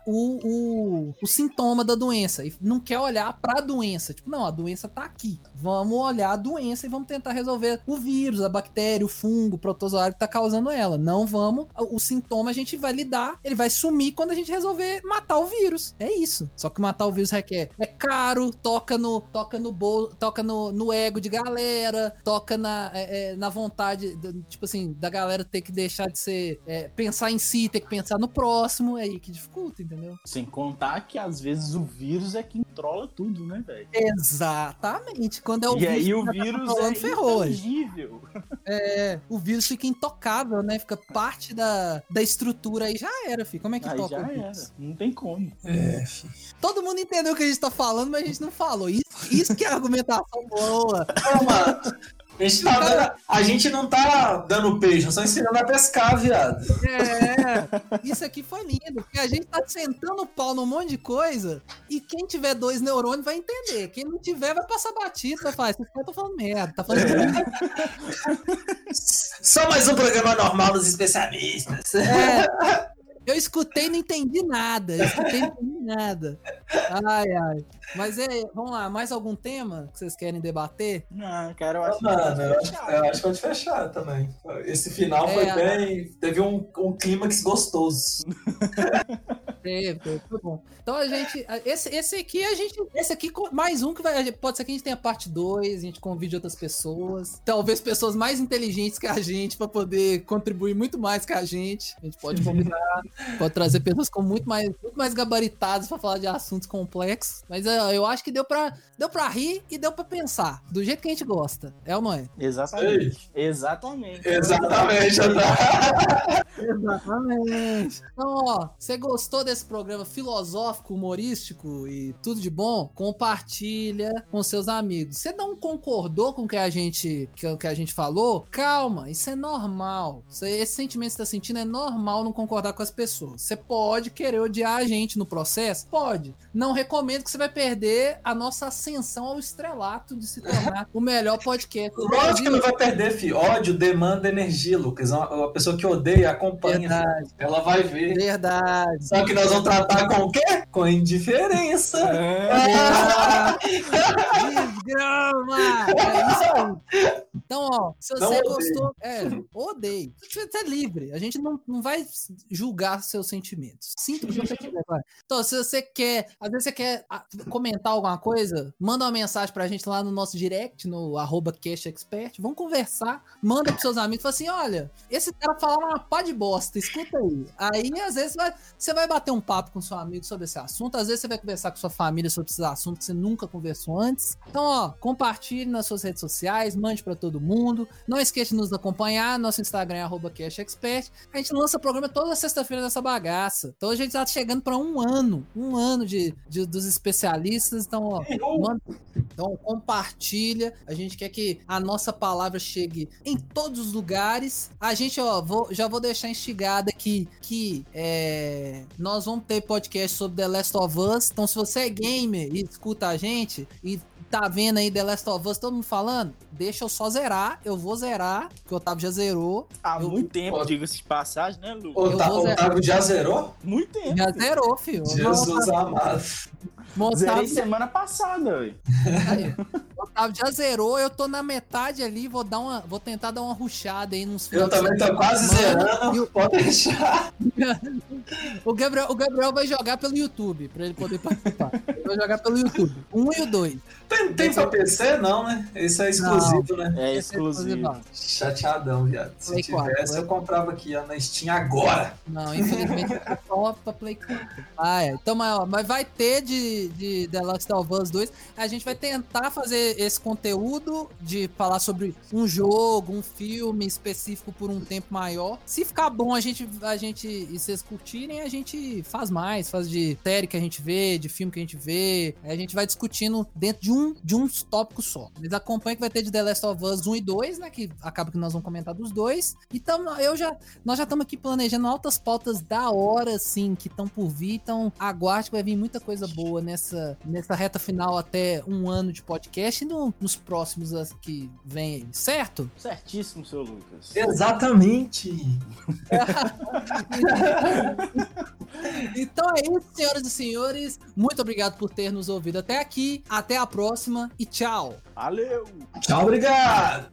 o, o, o sintoma da doença. E não quer olhar pra doença. Tipo, não, a doença tá aqui. Vamos olhar a doença e vamos tentar resolver o vírus, a bactéria, o fungo, o protozoário que tá causando ela. Não vamos. O, sintoma a gente vai lidar, ele vai sumir quando a gente resolver matar o vírus. É isso. Só que matar o vírus requer. É caro, toca no, toca no bol, toca no, no ego de galera, toca na, é, é, na vontade, tipo assim, da galera ter que deixar de ser. é, pensar em si, ter que pensar no próximo. É aí que dificulta, entendeu? Sem contar que às vezes o vírus é quem controla tudo, né, velho? Exatamente. Quando é o E aí vírus o que já tá vírus controlando, é ferrou. intangível. (laughs) É, o vírus fica intocável, né? Fica parte da, da estrutura aí. Já era, filho. Como é que Aí toca já o era. vírus? Não tem como. É, fi. Todo mundo entendeu o que a gente tá falando, mas a gente não falou. Isso, isso que é argumentação boa. Mano, a gente, tá dando- a gente não tá dando peixe, só ensinando a pescar, viado. É, isso aqui foi lindo, porque a gente tá sentando o pau num monte de coisa e quem tiver dois neurônios vai entender. Quem não tiver vai passar batido, vai falar, esses caras estão falando merda, tá falando merda. Só mais um programa normal dos especialistas. É, eu escutei e não entendi nada, eu escutei e não entendi nada. Ai, ai. Mas é, vamos lá, mais algum tema que vocês querem debater? Não, cara, eu acho que. Mano, eu acho, eu acho que pode fechar também. Esse final foi É, bem. Teve um, um clímax gostoso. (laughs) Teve, teve, foi bom. Então a gente. Esse, esse aqui, a gente. Esse aqui, mais um que vai. Pode ser que a gente tenha parte 2, a gente convide outras pessoas. Talvez pessoas mais inteligentes que a gente, pra poder contribuir muito mais que a gente. A gente pode combinar. (laughs) pode trazer pessoas com muito mais, muito mais gabaritadas pra falar de assuntos complexos. Mas é, eu acho que deu pra, deu pra rir e deu pra pensar. Do jeito que a gente gosta. É ou não é? Exatamente. Exatamente. Exatamente, André. (laughs) Exatamente. Então, ó, você gostou desse programa filosófico, humorístico e tudo de bom? Compartilha com seus amigos. Você não concordou com o que a gente, que, o que a gente falou? Calma, isso é normal. Isso- esse sentimento que você tá sentindo é normal não concordar com as pessoas. Você pode querer odiar a gente no processo? Pode. Não recomendo que você vai perder a nossa ascensão ao estrelato de se tornar o melhor podcast. (laughs) Lógico que não vai perder, filho. Ódio demanda energia, Lucas. Uma, uma pessoa que odeia acompanha. Verdade. Ela vai ver. verdade. Só que nós vamos tratar com o quê? Com indiferença. Ah, (laughs) Desgrama! É isso aí. Então, ó, se Não você odeio. gostou, é, odeio. Você é livre. A gente não, não vai julgar seus sentimentos. Sinta o que você quiser. vai. Então, se você quer, às vezes você quer ah, comentar alguma coisa, manda uma mensagem pra gente lá no nosso direct, no arroba CashExpert. Vamos conversar. Manda pros seus amigos. Fala assim: olha, esse cara fala uma pá de bosta, escuta aí. Aí, às vezes, vai, você vai bater um papo com seu amigo sobre esse assunto. Às vezes, você vai conversar com sua família sobre esse assunto que você nunca conversou antes. Então, ó, compartilhe nas suas redes sociais, mande pra todo mundo. Não esqueça de nos acompanhar. Nosso Instagram é CashExpert. A gente lança programa toda sexta-feira dessa bagaça. Então, a gente tá chegando pra um ano. Um ano de, de- dos especialistas. Então, ó, manda, então compartilha. A gente quer que a nossa palavra chegue em todos os lugares. A gente, ó, vou- já vou deixar instigada aqui que é, nós vamos ter podcast sobre The Last of Us. Então, se você é gamer e escuta a gente e tá vendo aí The Last of Us, todo mundo falando, deixa eu só zerar. Eu vou zerar, que o Otávio já zerou. Há Eu- muito tempo, Ó. diga-se de passagem, né, Lu? O zerar. Otávio já zerou? Muito tempo. Já zerou, filho. Jesus amado. Zerei Otávio, semana passada, velho. Otávio já zerou, eu tô na metade ali, vou dar uma, vou tentar dar uma ruchada aí nos Eu também tô quase zerando. e o- Pode deixar. (laughs) O Gabriel, o Gabriel vai jogar pelo YouTube, pra ele poder participar. Ele vai jogar pelo YouTube. Um e o dois. Tem, tem pra PC? Não, né? Esse é exclusivo, né? É Esse exclusivo. Chateadão, viado. Se Play tivesse, quatro, eu comprava aqui ó, na Steam agora. Não, infelizmente é só pra Play 4. Ah, é. Então, mas, ó, mas vai ter de, de The Last of Us 2. A gente vai tentar fazer esse conteúdo de falar sobre um jogo, um filme específico por um tempo maior. Se ficar bom, a gente, a gente e vocês curtirem, a gente faz mais. Faz de série que a gente vê, de filme que a gente vê. A gente vai discutindo dentro de um, de um tópico só. Mas acompanha que vai ter de The Last of Us 1 e 2, né? Que acaba que nós vamos comentar dos dois. Então, eu já, nós já estamos aqui planejando altas pautas da hora, assim, que estão por vir. Então, aguarde que vai vir muita coisa boa nessa, nessa reta final até um ano de podcast e no- nos próximos que vem aí, certo? Certíssimo, seu Lucas. Exatamente. (laughs) Então é isso, senhoras e senhores. Muito obrigado por ter nos ouvido até aqui. Até a próxima e tchau. Valeu! Tchau, obrigado.